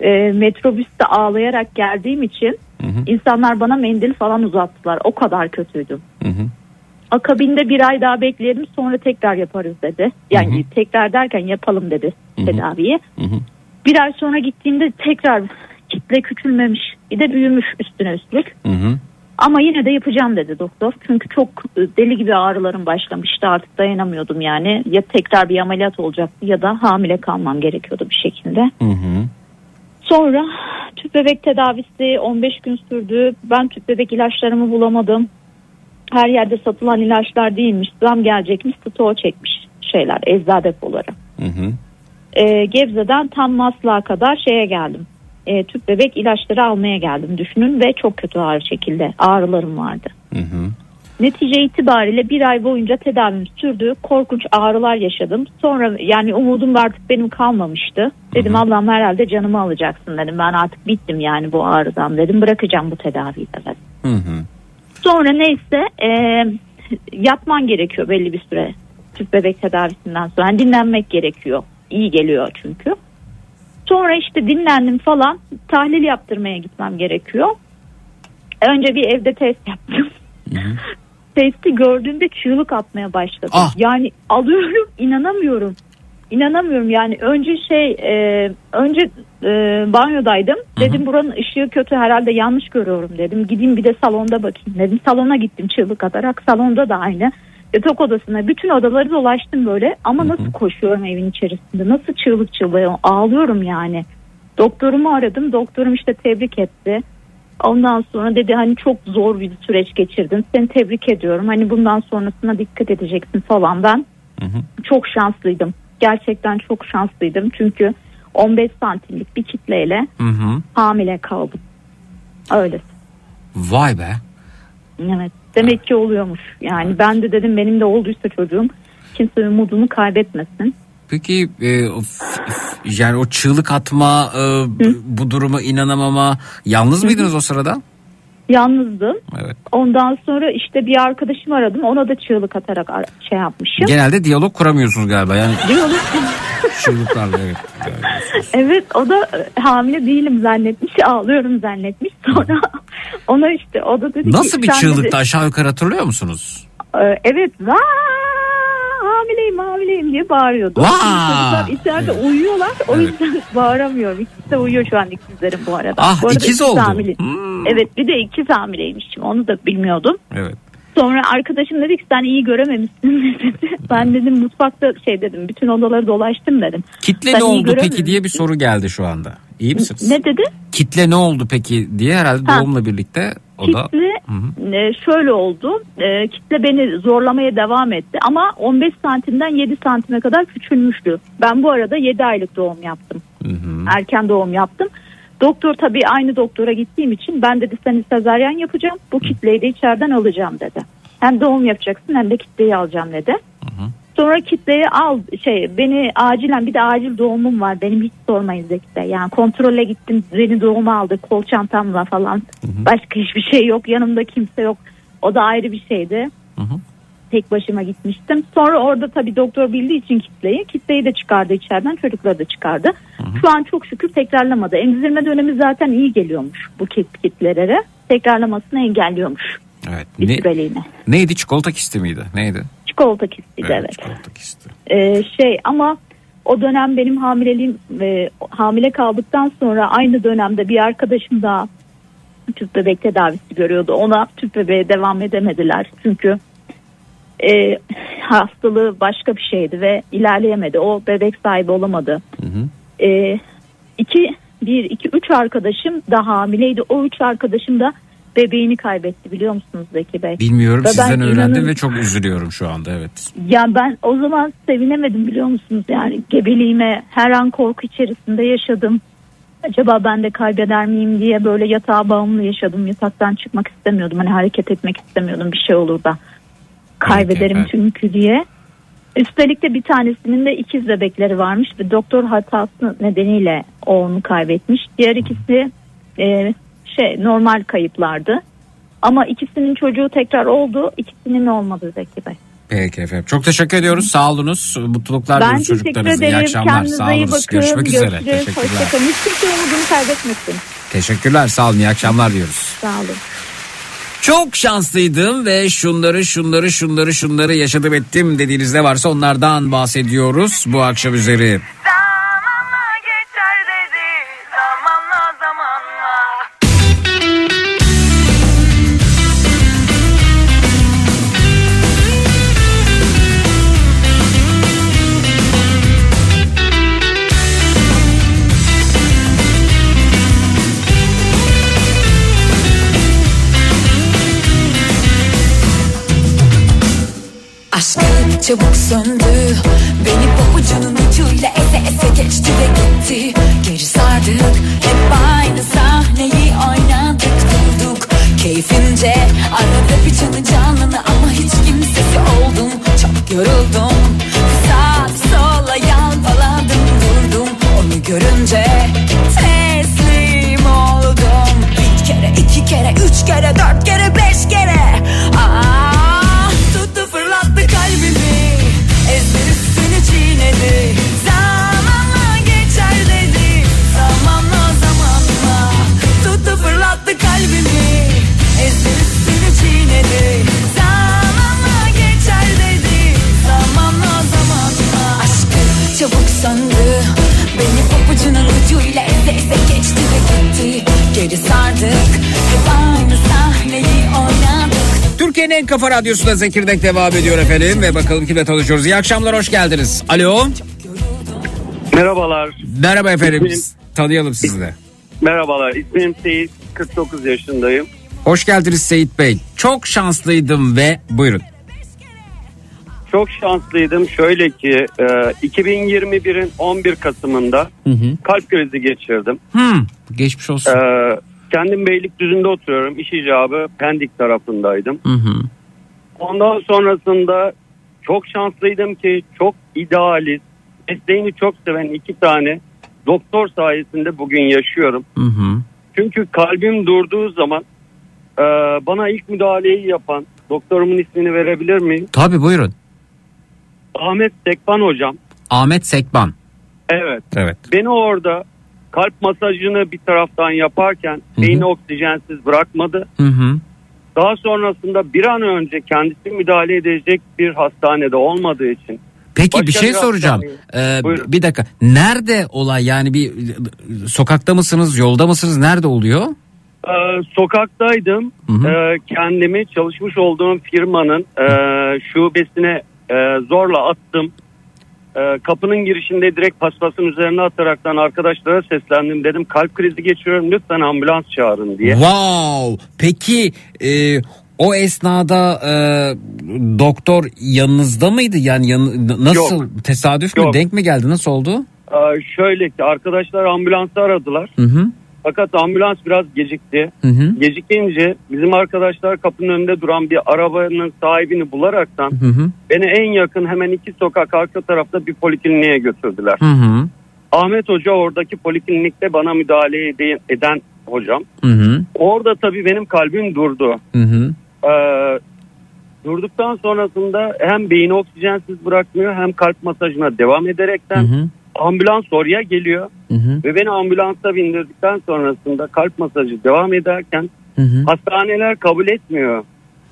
e, metrobüste ağlayarak geldiğim için Hı hı. insanlar bana mendil falan uzattılar. O kadar kötüydüm. Hı hı. Akabinde bir ay daha bekleyelim sonra tekrar yaparız dedi. Yani tekrar derken yapalım dedi tedaviyi. Hı hı. Bir ay sonra gittiğimde tekrar kitle küçülmemiş bir de büyümüş üstüne üstlük. Hı hı. Ama yine de yapacağım dedi doktor. Çünkü çok deli gibi ağrılarım başlamıştı artık dayanamıyordum yani. Ya tekrar bir ameliyat olacaktı ya da hamile kalmam gerekiyordu bir şekilde. Hı hı. Sonra tüp bebek tedavisi 15 gün sürdü. Ben tüp bebek ilaçlarımı bulamadım. Her yerde satılan ilaçlar değilmiş. Zam gelecekmiş. Stoğu çekmiş şeyler eczacı depoları. Hı hı. Ee, Gebze'den tam Maslak'a kadar şeye geldim. Ee, tüp bebek ilaçları almaya geldim düşünün ve çok kötü ağrı şekilde ağrılarım vardı. Hı hı. Netice itibariyle bir ay boyunca tedavim sürdü. Korkunç ağrılar yaşadım. Sonra yani umudum artık benim kalmamıştı. Dedim Allah'ım herhalde canımı alacaksın dedim. Ben artık bittim yani bu ağrıdan dedim. Bırakacağım bu tedaviyi dedim. Hı hı. Sonra neyse e, yatman gerekiyor belli bir süre tüp bebek tedavisinden sonra Yani dinlenmek gerekiyor iyi geliyor çünkü sonra işte dinlendim falan tahlil yaptırmaya gitmem gerekiyor önce bir evde test yaptım testi gördüğümde çığlık atmaya başladım. Ah. yani alıyorum inanamıyorum. İnanamıyorum yani. Önce şey e, önce e, banyodaydım. Dedim buranın ışığı kötü herhalde yanlış görüyorum dedim. Gideyim bir de salonda bakayım dedim. Salona gittim çığlık atarak. Salonda da aynı. Yatak odasına bütün odaları dolaştım böyle. Ama nasıl koşuyorum evin içerisinde? Nasıl çığlık çığlıyorum? Ağlıyorum yani. Doktorumu aradım. Doktorum işte tebrik etti Ondan sonra dedi hani çok zor bir süreç geçirdin. Seni tebrik ediyorum. Hani bundan sonrasına dikkat edeceksin falan. Ben çok şanslıydım. Gerçekten çok şanslıydım. Çünkü 15 santimlik bir kitleyle Hı hı. hamile kaldım. Öyle. Vay be. Evet. Demek ki oluyormuş. Yani ben de dedim benim de olduysa çocuğum kimse umudunu kaybetmesin. Peki e, o f- f- yani o çığlık atma e, bu duruma inanamama yalnız mıydınız o sırada? Yalnızdım. Evet. Ondan sonra işte bir arkadaşımı aradım. Ona da çığlık atarak ar- şey yapmışım. Genelde diyalog kuramıyorsunuz galiba yani Diyalog çığlıklarla evet. Evet o da e, hamile değilim zannetmiş ağlıyorum zannetmiş sonra ona işte o da dedi ki, Nasıl bir "Sen dedi- çığlıkta aşağı yukarı hatırlıyor musunuz? e, evet vaa hamileyim hamileyim diye bağırıyordu. Çocuklar içeride uyuyorlar o Evet. yüzden bağıramıyorum. İkisi de uyuyor şu an ikizlerim bu arada. Ah, bu arada ikiz oldu. hamile. Hmm. Evet bir de ikiz hamileymişim onu da bilmiyordum. Evet. Sonra arkadaşım dedi ki sen iyi görememişsin dedi. Ben dedim mutfakta şey dedim bütün odaları dolaştım dedim. Kitle Sen ne oldu peki diye bir soru geldi şu anda. İyi misiniz? Ne dedi? Kitle ne oldu peki diye herhalde Ha. doğumla birlikte o da Kitle e, şöyle oldu. E, kitle beni zorlamaya devam etti ama 15 santimden 7 santime kadar küçülmüştü. Ben bu arada 7 aylık doğum yaptım. Erken doğum yaptım. Doktor tabii aynı doktora gittiğim için ben dedi seni sezaryen yapacağım. Bu kitleyi de içeriden alacağım dedi. Hem doğum yapacaksın hem de kitleyi alacağım dedi. Sonra kitleyi al şey beni acilen bir de acil doğumum var benim hiç sormayın Zeki Bey. Yani kontrole gittim beni doğuma aldı kol çantamla falan. Başka hiçbir şey yok yanımda kimse yok. O da ayrı bir şeydi. Tek başıma gitmiştim. Sonra orada tabii doktor bildiği için kitleyi. Kitleyi de çıkardı içeriden çocukları da çıkardı. Şu an çok şükür tekrarlamadı. Emzirme dönemi zaten iyi geliyormuş bu kit kitlelere. Tekrarlamasını engelliyormuş Evet. bir Ne, süreliğine. neydi çikolata kisti miydi? Neydi? Çikolata kistiydi evet. Çikolata kisti. Ee, şey ama o dönem benim hamileliğim e, hamile kaldıktan sonra aynı dönemde bir arkadaşım daha tüp bebek tedavisi görüyordu. Ona tüp bebeğe devam edemediler. Çünkü e, hastalığı başka bir şeydi ve ilerleyemedi. O bebek sahibi olamadı. E, iki, bir, iki, üç arkadaşım da hamileydi. O üç arkadaşım da bebeğini kaybetti biliyor musunuz Zeki Bey? Bilmiyorum Ve sizden öğrendim inanın- ve çok üzülüyorum şu anda evet. Ya ben o zaman sevinemedim biliyor musunuz? Yani gebeliğime her an korku içerisinde yaşadım. Acaba ben de kaybeder miyim diye böyle yatağa bağımlı yaşadım. Yataktan çıkmak istemiyordum. Hani hareket etmek istemiyordum bir şey olur da. Kaybederim evet. çünkü diye. Üstelik de bir tanesinin de ikiz bebekleri varmış ve doktor hatası nedeniyle onu kaybetmiş. Diğer ikisi e, şey normal kayıplardı. Ama ikisinin çocuğu tekrar oldu, ikisinin olmadı Zeki Bey. Peki efendim. Çok teşekkür ediyoruz. Sağ olunuz. Mutluluklar Ben diliyoruz çocuklarınıza. İyi akşamlar. Kendinize Sağ. Görüşmek üzere. Görüşürüz. Teşekkürler. Hoşçakalın. Hiç kimse umudunu kaybetmesin. Teşekkürler. Sağ olun. İyi akşamlar diyoruz. Sağ olun. Çok şanslıydım ve şunları şunları şunları şunları yaşadım ettim dediğiniz ne varsa onlardan bahsediyoruz bu akşam üzeri. Çabuk söndü. Beni pabucunun ucuyla eze eze geçti ve gitti Türkiye'nin Kafa Radyosu'nda Zekirdek devam ediyor efendim ve bakalım kimle tanışıyoruz. İyi akşamlar hoş geldiniz. Alo. Merhabalar. Merhaba efendim. İsmim- Tanıyalım sizi de. Merhabalar. İsmim Seyit. 49 yaşındayım. Hoş geldiniz Seyit Bey. Çok şanslıydım ve buyurun. Çok şanslıydım. Şöyle ki e, 2021'in 11 Kasım'ında Hı hı. kalp krizi geçirdim. Hmm, geçmiş olsun. E, kendim Beylikdüzü'nde oturuyorum. İş icabı Pendik tarafındaydım. Hı hı. Ondan sonrasında çok şanslıydım ki çok idealist, mesleğini çok seven iki tane doktor sayesinde bugün yaşıyorum. Hı hı. Çünkü kalbim durduğu zaman e, bana ilk müdahaleyi yapan doktorumun ismini verebilir miyim? Tabii buyurun. Ahmet Sekban hocam. Ahmet Sekban. Evet. Evet. Beni orada kalp masajını bir taraftan yaparken beyni oksijensiz bırakmadı. Hı hı. Daha sonrasında bir an önce kendisi müdahale edecek bir hastanede olmadığı için Peki Başka bir şey bir soracağım. Ee, Buyurun. bir dakika. Nerede olay yani bir sokakta mısınız, yolda mısınız? Nerede oluyor? e, sokaktaydım. Hı hı. E, kendimi çalışmış olduğum firmanın e, şubesine e, zorla attım. E, kapının girişinde direkt paspasın üzerine ataraktan arkadaşlara seslendim. Dedim kalp krizi geçiriyorum lütfen ambulans çağırın diye. Wow. Peki e, o esnada e, doktor yanınızda mıydı? Yani yan, nasıl tesadüf mü? Yok. Denk mi geldi? Nasıl oldu? E, şöyle ki arkadaşlar ambulansı aradılar. Hı hı. Fakat ambulans biraz gecikti. Hı hı. Gecikince bizim arkadaşlar kapının önünde duran bir arabanın sahibini bularaktan Hı hı. beni en yakın hemen iki sokak arka tarafta bir polikliniğe götürdüler. Hı hı. Ahmet Hoca oradaki poliklinikte bana müdahale ede- eden hocam. Hı hı. Orada tabii benim kalbim durdu. Hı hı. Ee, durduktan sonrasında hem beyni oksijensiz bırakmıyor hem kalp masajına devam Hı ederekten hı. ambulans oraya geliyor. Hı hı. Ve beni ambulansa bindirdikten sonrasında kalp masajı devam ederken Hı hı. hastaneler kabul etmiyor.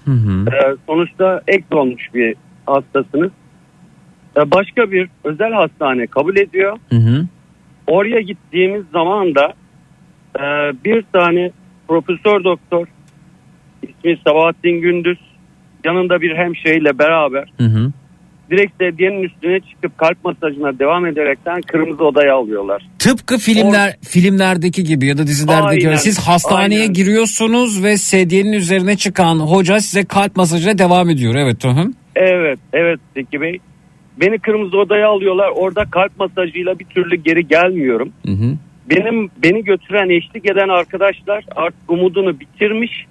Hı hı. Ee, sonuçta ek olmuş bir hastasınız. Ee, başka bir özel hastane kabul ediyor. Hı hı. Oraya gittiğimiz zaman da e, bir tane profesör doktor ismi Sabahattin Gündüz yanında bir hemşireyle beraber Hı hı. Direkt sedyenin üstüne çıkıp kalp masajına devam ederekten kırmızı odaya alıyorlar. Tıpkı filmler filmlerdeki gibi ya da dizilerdeki gibi. Siz hastaneye aynen. giriyorsunuz ve sedyenin üzerine çıkan hoca size kalp masajına devam ediyor. Evet. Hı hı. Evet, evet Zeki Bey. Beni kırmızı odaya alıyorlar. Orada kalp masajıyla bir türlü geri gelmiyorum. Hı hı. Benim beni götüren eşlik eden arkadaşlar artık umudunu bitirmiş.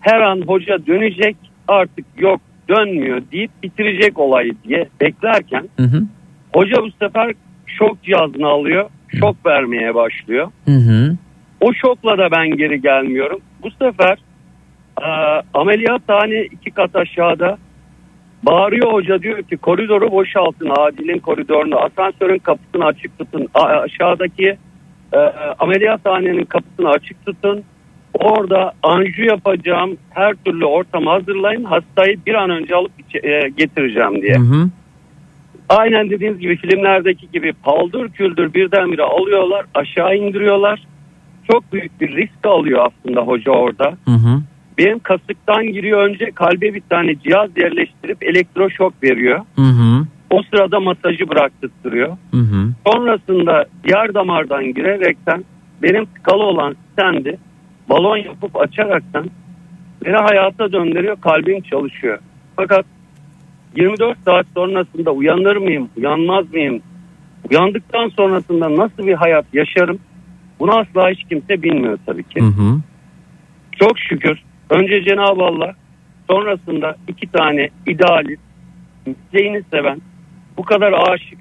Her an hoca dönecek artık yok dönmüyor deyip bitirecek olayı diye beklerken Hı hı. hoca bu sefer şok cihazını alıyor. Şok vermeye başlıyor. Hı hı. O şokla da ben geri gelmiyorum. Bu sefer e, ameliyathane iki kat aşağıda bağırıyor hoca diyor ki koridoru boşaltın acilin koridorunu asansörün kapısını açık tutun aşağıdaki e, ameliyathanenin kapısını açık tutun orada anju yapacağım her türlü ortamı hazırlayın hastayı bir an önce alıp e, getireceğim diye. Hı hı. Aynen dediğiniz gibi filmlerdeki gibi paldır küldür birdenbire alıyorlar aşağı indiriyorlar. Çok büyük bir risk alıyor aslında hoca orada. Hı hı. Benim kasıktan giriyor önce kalbe bir tane cihaz yerleştirip elektroşok veriyor. Hı hı. O sırada masajı bıraktırtırıyor. Hı hı. Sonrasında diğer damardan girerekten benim tıkalı olan stendi balon yapıp açaraktan beni hayata döndürüyor kalbim çalışıyor. Fakat 24 saat sonrasında uyanır mıyım uyanmaz mıyım uyandıktan sonrasında nasıl bir hayat yaşarım bunu asla hiç kimse bilmiyor tabii ki. Hı hı. Çok şükür önce Cenab-ı Allah sonrasında iki tane idealist mesleğini seven bu kadar aşık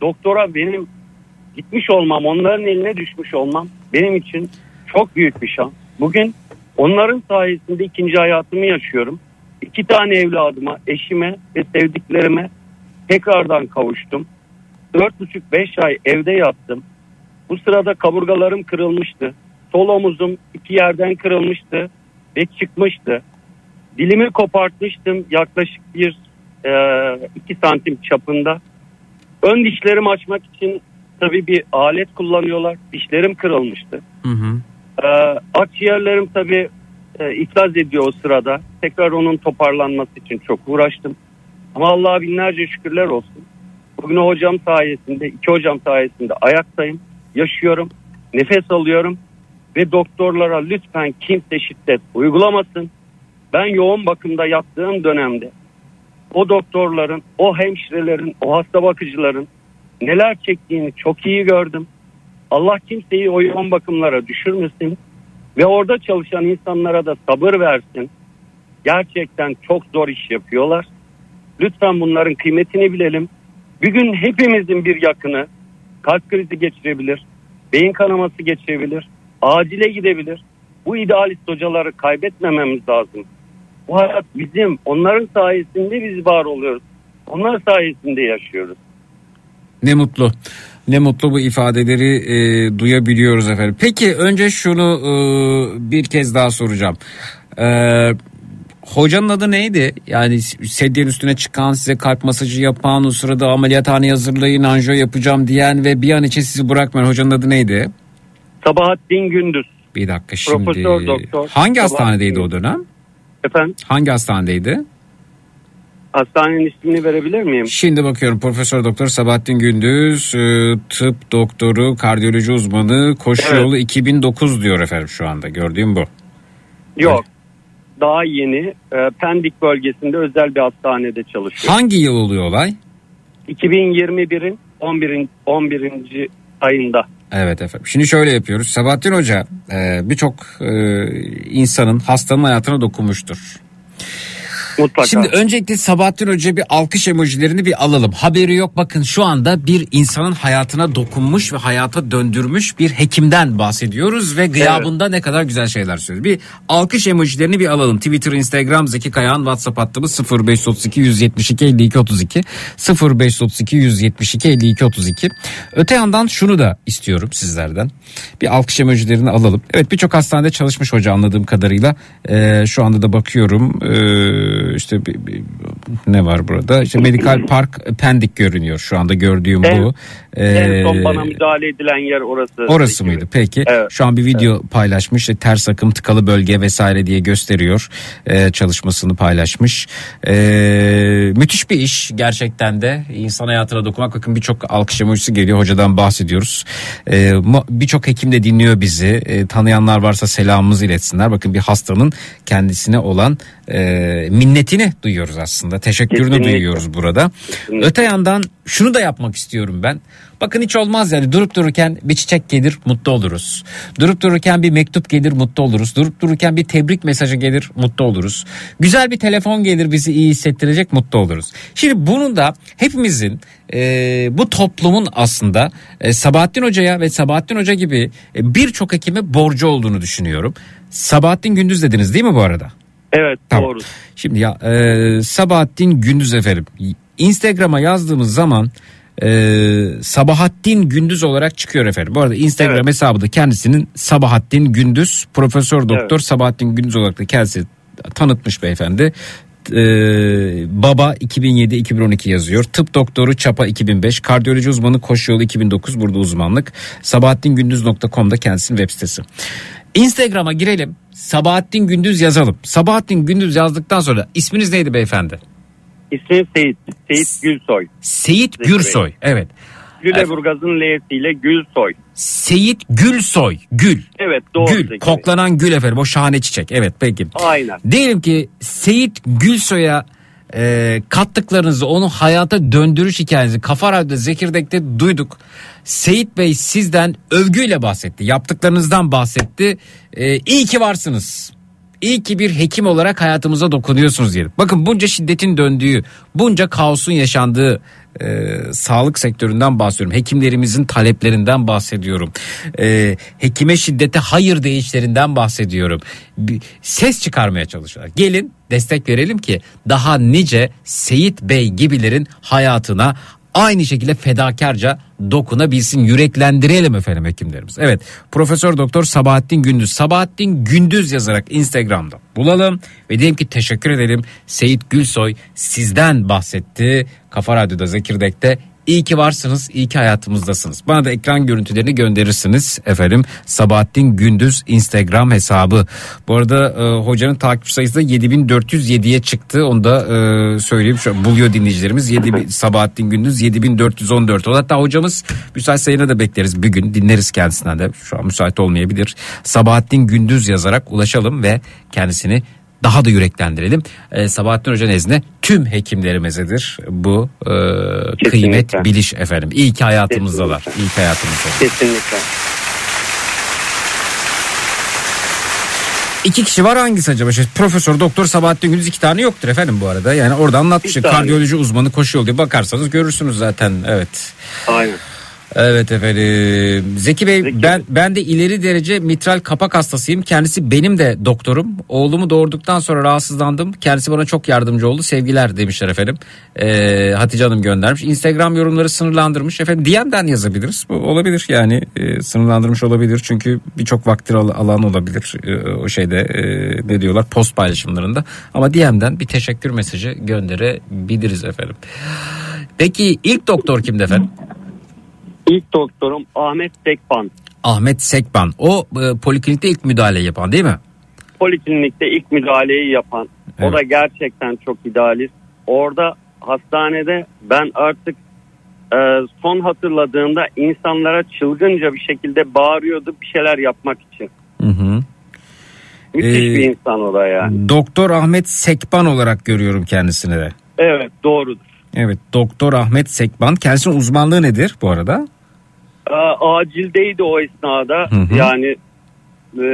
doktora benim gitmiş olmam onların eline düşmüş olmam benim için çok büyük bir şans. Bugün onların sayesinde ikinci hayatımı yaşıyorum. İki tane evladıma, eşime ve sevdiklerime tekrardan kavuştum. Dört buçuk beş ay evde yattım. Bu sırada kaburgalarım kırılmıştı. Sol omuzum iki yerden kırılmıştı ve çıkmıştı. Dilimi kopartmıştım yaklaşık bir e, iki santim çapında. Ön dişlerimi açmak için tabii bir alet kullanıyorlar. Dişlerim kırılmıştı. Hı hı. E, akciğerlerim tabii e, iflas ediyor o sırada. Tekrar onun toparlanması için çok uğraştım. Ama Allah'a binlerce şükürler olsun. Bugün o hocam sayesinde, iki hocam sayesinde ayaktayım, yaşıyorum, nefes alıyorum ve doktorlara lütfen kimse şiddet uygulamasın. Ben yoğun bakımda yattığım dönemde o doktorların, o hemşirelerin, o hasta bakıcıların neler çektiğini çok iyi gördüm. Allah kimseyi o yoğun bakımlara düşürmesin ve orada çalışan insanlara da sabır versin. Gerçekten çok zor iş yapıyorlar. Lütfen bunların kıymetini bilelim. Bir gün hepimizin bir yakını kalp krizi geçirebilir, beyin kanaması geçirebilir, acile gidebilir. Bu idealist hocaları kaybetmememiz lazım. Bu hayat bizim, onların sayesinde biz var oluyoruz. Onlar sayesinde yaşıyoruz. Ne mutlu. Ne mutlu bu ifadeleri e, duyabiliyoruz efendim. Peki önce şunu e, bir kez daha soracağım. E, hocanın adı neydi? Yani sedyenin üstüne çıkan size kalp masajı yapan o sırada ameliyathane hazırlayın anjo yapacağım diyen ve bir an için sizi bırakmayan hocanın adı neydi? Sabahattin Gündüz. Bir dakika şimdi. Profesör doktor. Hangi Sabahattin hastanedeydi o dönem? Efendim Hangi hastanedeydi? Hastanenin ismini verebilir miyim? Şimdi bakıyorum Profesör Doktor Sabahattin Gündüz e, tıp doktoru kardiyoloji uzmanı koşu Evet. yolu 2009 diyor efendim şu anda gördüğüm bu. Yok. Daha yeni e, Pendik bölgesinde özel bir hastanede çalışıyor. Hangi yıl oluyor olay? 2021'in 11. 11. ayında. Evet efendim. Şimdi şöyle yapıyoruz. Sabahattin Hoca e, birçok insanın hastanın hayatına dokunmuştur. Mutlaka. Şimdi öncelikle Sabahattin Hoca bir alkış emojilerini bir alalım. Haberi yok bakın şu anda bir insanın hayatına dokunmuş ve hayata döndürmüş bir hekimden bahsediyoruz ve gıyabında ne kadar güzel şeyler söylüyor. Bir alkış emojilerini bir alalım. Twitter, Instagram, Zeki Kayağan, WhatsApp hattımız 0532 172 52 32 0532 172 52 32. Öte yandan şunu da istiyorum sizlerden. Bir alkış emojilerini alalım. Evet birçok hastanede çalışmış hoca anladığım kadarıyla. Ee, şu anda da bakıyorum. Ee, işte bir- bir- ne var burada? İşte Medical Park Pendik görünüyor şu anda gördüğüm En- bu. En son Ee, bana müdahale edilen yer orası. Orası mıydı? Peki. Evet. Şu an bir video paylaşmış. İşte ters akım tıkalı bölge vesaire diye gösteriyor. Ee, çalışmasını paylaşmış. Ee, müthiş bir iş gerçekten de. insan hayatına dokunmak. Bakın birçok alkış emojisi geliyor. Hocadan bahsediyoruz. Ee, birçok hekim de dinliyor bizi. Ee, tanıyanlar varsa selamımızı iletsinler. Bakın bir hastanın kendisine olan e, minnetini duyuyoruz aslında. Teşekkürünü Kesinlikle. duyuyoruz burada. Kesinlikle. Öte yandan şunu da yapmak istiyorum ben. Bakın hiç olmaz yani durup dururken bir çiçek gelir mutlu oluruz. Durup dururken bir mektup gelir mutlu oluruz. Durup dururken bir tebrik mesajı gelir mutlu oluruz. Güzel bir telefon gelir bizi iyi hissettirecek mutlu oluruz. Şimdi bunun da hepimizin e, bu toplumun aslında e, Sabahattin Hoca'ya ve Sabahattin Hoca gibi e, birçok hekime borcu olduğunu düşünüyorum. Sabahattin Gündüz dediniz değil mi bu arada? Evet Tamam. doğru. Şimdi ya e, Sabahattin Gündüz efendim. Instagram'a yazdığımız zaman e, Sabahattin Gündüz olarak çıkıyor efendim. Bu arada Instagram Evet. hesabı da kendisinin Sabahattin Gündüz Profesör Doktor Sabahattin Gündüz olarak da kendisi tanıtmış beyefendi. Ee, baba 2007-2012 yazıyor. Tıp doktoru Çapa 2005. Kardiyoloji uzmanı Koşu Yolu 2009 burada uzmanlık. Sabahattingündüz.com'da kendisinin web sitesi. Instagram'a girelim. Sabahattin Gündüz yazalım. Sabahattin Gündüz yazdıktan sonra isminiz neydi beyefendi? İsmim Seyit. Seyit Gülsoy. Seyit Gürsoy. Evet. Güleburgaz'ın L'siyle Gülsoy. Seyit Gülsoy. Gül. Evet doğru. Gül. Zeki. Koklanan gül efendim. O şahane çiçek. Evet peki. Aynen. Diyelim ki Seyit Gülsoy'a e, kattıklarınızı onun hayata döndürüş hikayenizi Kafa Radyo'da Zekirdek'te duyduk. Seyit Bey sizden övgüyle bahsetti. Yaptıklarınızdan bahsetti. E, iyi ki varsınız. İyi ki bir hekim olarak hayatımıza dokunuyorsunuz diyelim. Bakın bunca şiddetin döndüğü, bunca kaosun yaşandığı e, sağlık sektöründen bahsediyorum. Hekimlerimizin taleplerinden bahsediyorum. E, hekime şiddete hayır deyişlerinden bahsediyorum. Bir ses çıkarmaya çalışıyorlar. Gelin destek verelim ki daha nice Seyit Bey gibilerin hayatına aynı şekilde fedakarca dokunabilsin. Yüreklendirelim efendim hekimlerimiz. Evet Profesör Doktor Sabahattin Gündüz. Sabahattin Gündüz yazarak Instagram'da bulalım ve diyelim ki teşekkür edelim. Seyit Gülsoy sizden bahsetti. Kafa Radyo'da Zekirdek'te İyi ki varsınız, iyi ki hayatımızdasınız. Bana da ekran görüntülerini gönderirsiniz efendim. Sabahattin Gündüz Instagram hesabı. Bu arada e, hocanın takip sayısı da 7407'ye çıktı. Onu da e, söyleyeyim. Şu, buluyor dinleyicilerimiz. 7, Sabahattin Gündüz 7414. O Hatta hocamız müsait sayına da bekleriz bir gün. Dinleriz kendisinden de. Şu an müsait olmayabilir. Sabahattin Gündüz yazarak ulaşalım ve kendisini daha da yüreklendirelim. Ee, Sabahattin Hoca nezdinde tüm hekimlerimizedir bu e, kıymet biliş efendim. İyi ki hayatımızdalar. İyi ki hayatımızdalar. Kesinlikle. İki kişi var hangisi acaba? İşte Profesör Doktor Sabahattin Gündüz iki tane yoktur efendim bu arada. Yani orada anlatmış. Bir tane. Kardiyoloji uzmanı koşu yolu diye bakarsanız görürsünüz zaten. Evet. Aynen. Evet efendim. Zeki Bey ben ben de ileri derece mitral kapak hastasıyım. Kendisi benim de doktorum. Oğlumu doğurduktan sonra rahatsızlandım. Kendisi bana çok yardımcı oldu. Sevgiler demişler efendim. Ee, Hatice Hanım göndermiş. Instagram yorumları sınırlandırmış. Efendim DM'den yazabiliriz. Bu olabilir yani. Ee, sınırlandırmış olabilir. Çünkü birçok vakti al- alan olabilir. Ee, o şeyde e, ne diyorlar post paylaşımlarında. Ama DM'den bir teşekkür mesajı gönderebiliriz efendim. Peki ilk doktor kimdi efendim? İlk doktorum Ahmet Sekban. Ahmet Sekban. O e, poliklinikte ilk müdahale yapan değil mi? Poliklinikte ilk müdahaleyi yapan. Evet. O da gerçekten çok idealist. Orada hastanede ben artık e, son hatırladığımda insanlara çılgınca bir şekilde bağırıyordu bir şeyler yapmak için. Hı hı. Müthiş Ee, bir insan o da yani. Doktor Ahmet Sekban olarak görüyorum kendisini de. Evet doğrudur. Evet Doktor Ahmet Sekban. Kendisinin uzmanlığı nedir bu arada? Acildeydi o esnada. Hı hı. Yani e,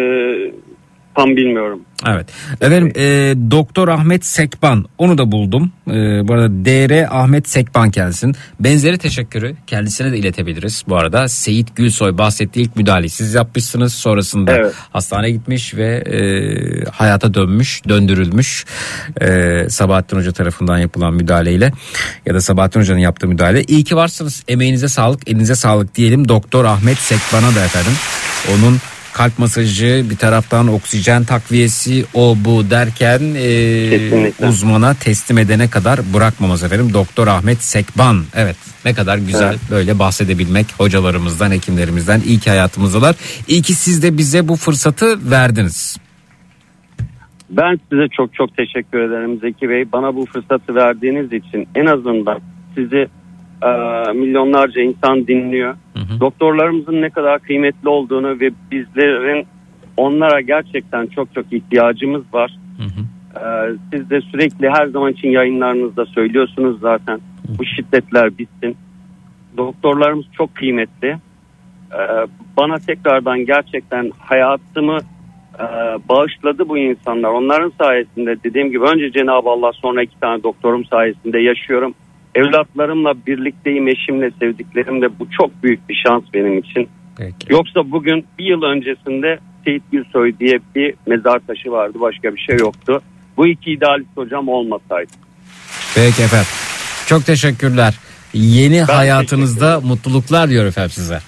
tam bilmiyorum. Evet. Efendim e, Doktor Ahmet Sekban onu da buldum. E, bu arada DR Ahmet Sekban kendisinin. Benzeri teşekkürü kendisine de iletebiliriz. Bu arada Seyit Gülsoy bahsettiği ilk müdahaleyi siz yapmışsınız. Sonrasında Evet. hastaneye gitmiş ve e, hayata dönmüş, döndürülmüş. E, Sabahattin Hoca tarafından yapılan müdahaleyle ya da Sabahattin Hoca'nın yaptığı müdahale. İyi ki varsınız. Emeğinize sağlık, elinize sağlık diyelim. Doktor Ahmet Sekban'a da efendim. Onun kalp masajı bir taraftan oksijen takviyesi o bu derken e, Kesinlikle. uzmana teslim edene kadar bırakmamız efendim. Doktor Ahmet Sekban evet ne kadar güzel Evet. böyle bahsedebilmek hocalarımızdan hekimlerimizden iyi ki hayatımızdalar. İyi ki siz de bize bu fırsatı verdiniz. Ben size çok çok teşekkür ederim Zeki Bey. Bana bu fırsatı verdiğiniz için en azından sizi e, milyonlarca insan dinliyor. Doktorlarımızın ne kadar kıymetli olduğunu ve bizlerin onlara gerçekten çok çok ihtiyacımız var. E, siz de sürekli her zaman için yayınlarınızda söylüyorsunuz zaten. Bu şiddetler bitsin. Doktorlarımız çok kıymetli. E, bana tekrardan gerçekten hayatımı e, bağışladı bu insanlar. Onların sayesinde dediğim gibi önce Cenab-ı Allah sonra iki tane doktorum sayesinde yaşıyorum. Evlatlarımla birlikteyim, eşimle, sevdiklerimle. Bu çok büyük bir şans benim için. Peki. Yoksa bugün bir yıl öncesinde Seyit Gülsoy diye bir mezar taşı vardı. Başka bir şey yoktu. Bu iki idealist hocam olmasaydı. Peki efendim. Çok teşekkürler. Yeni hayatınızda mutluluklar diyor efendim size.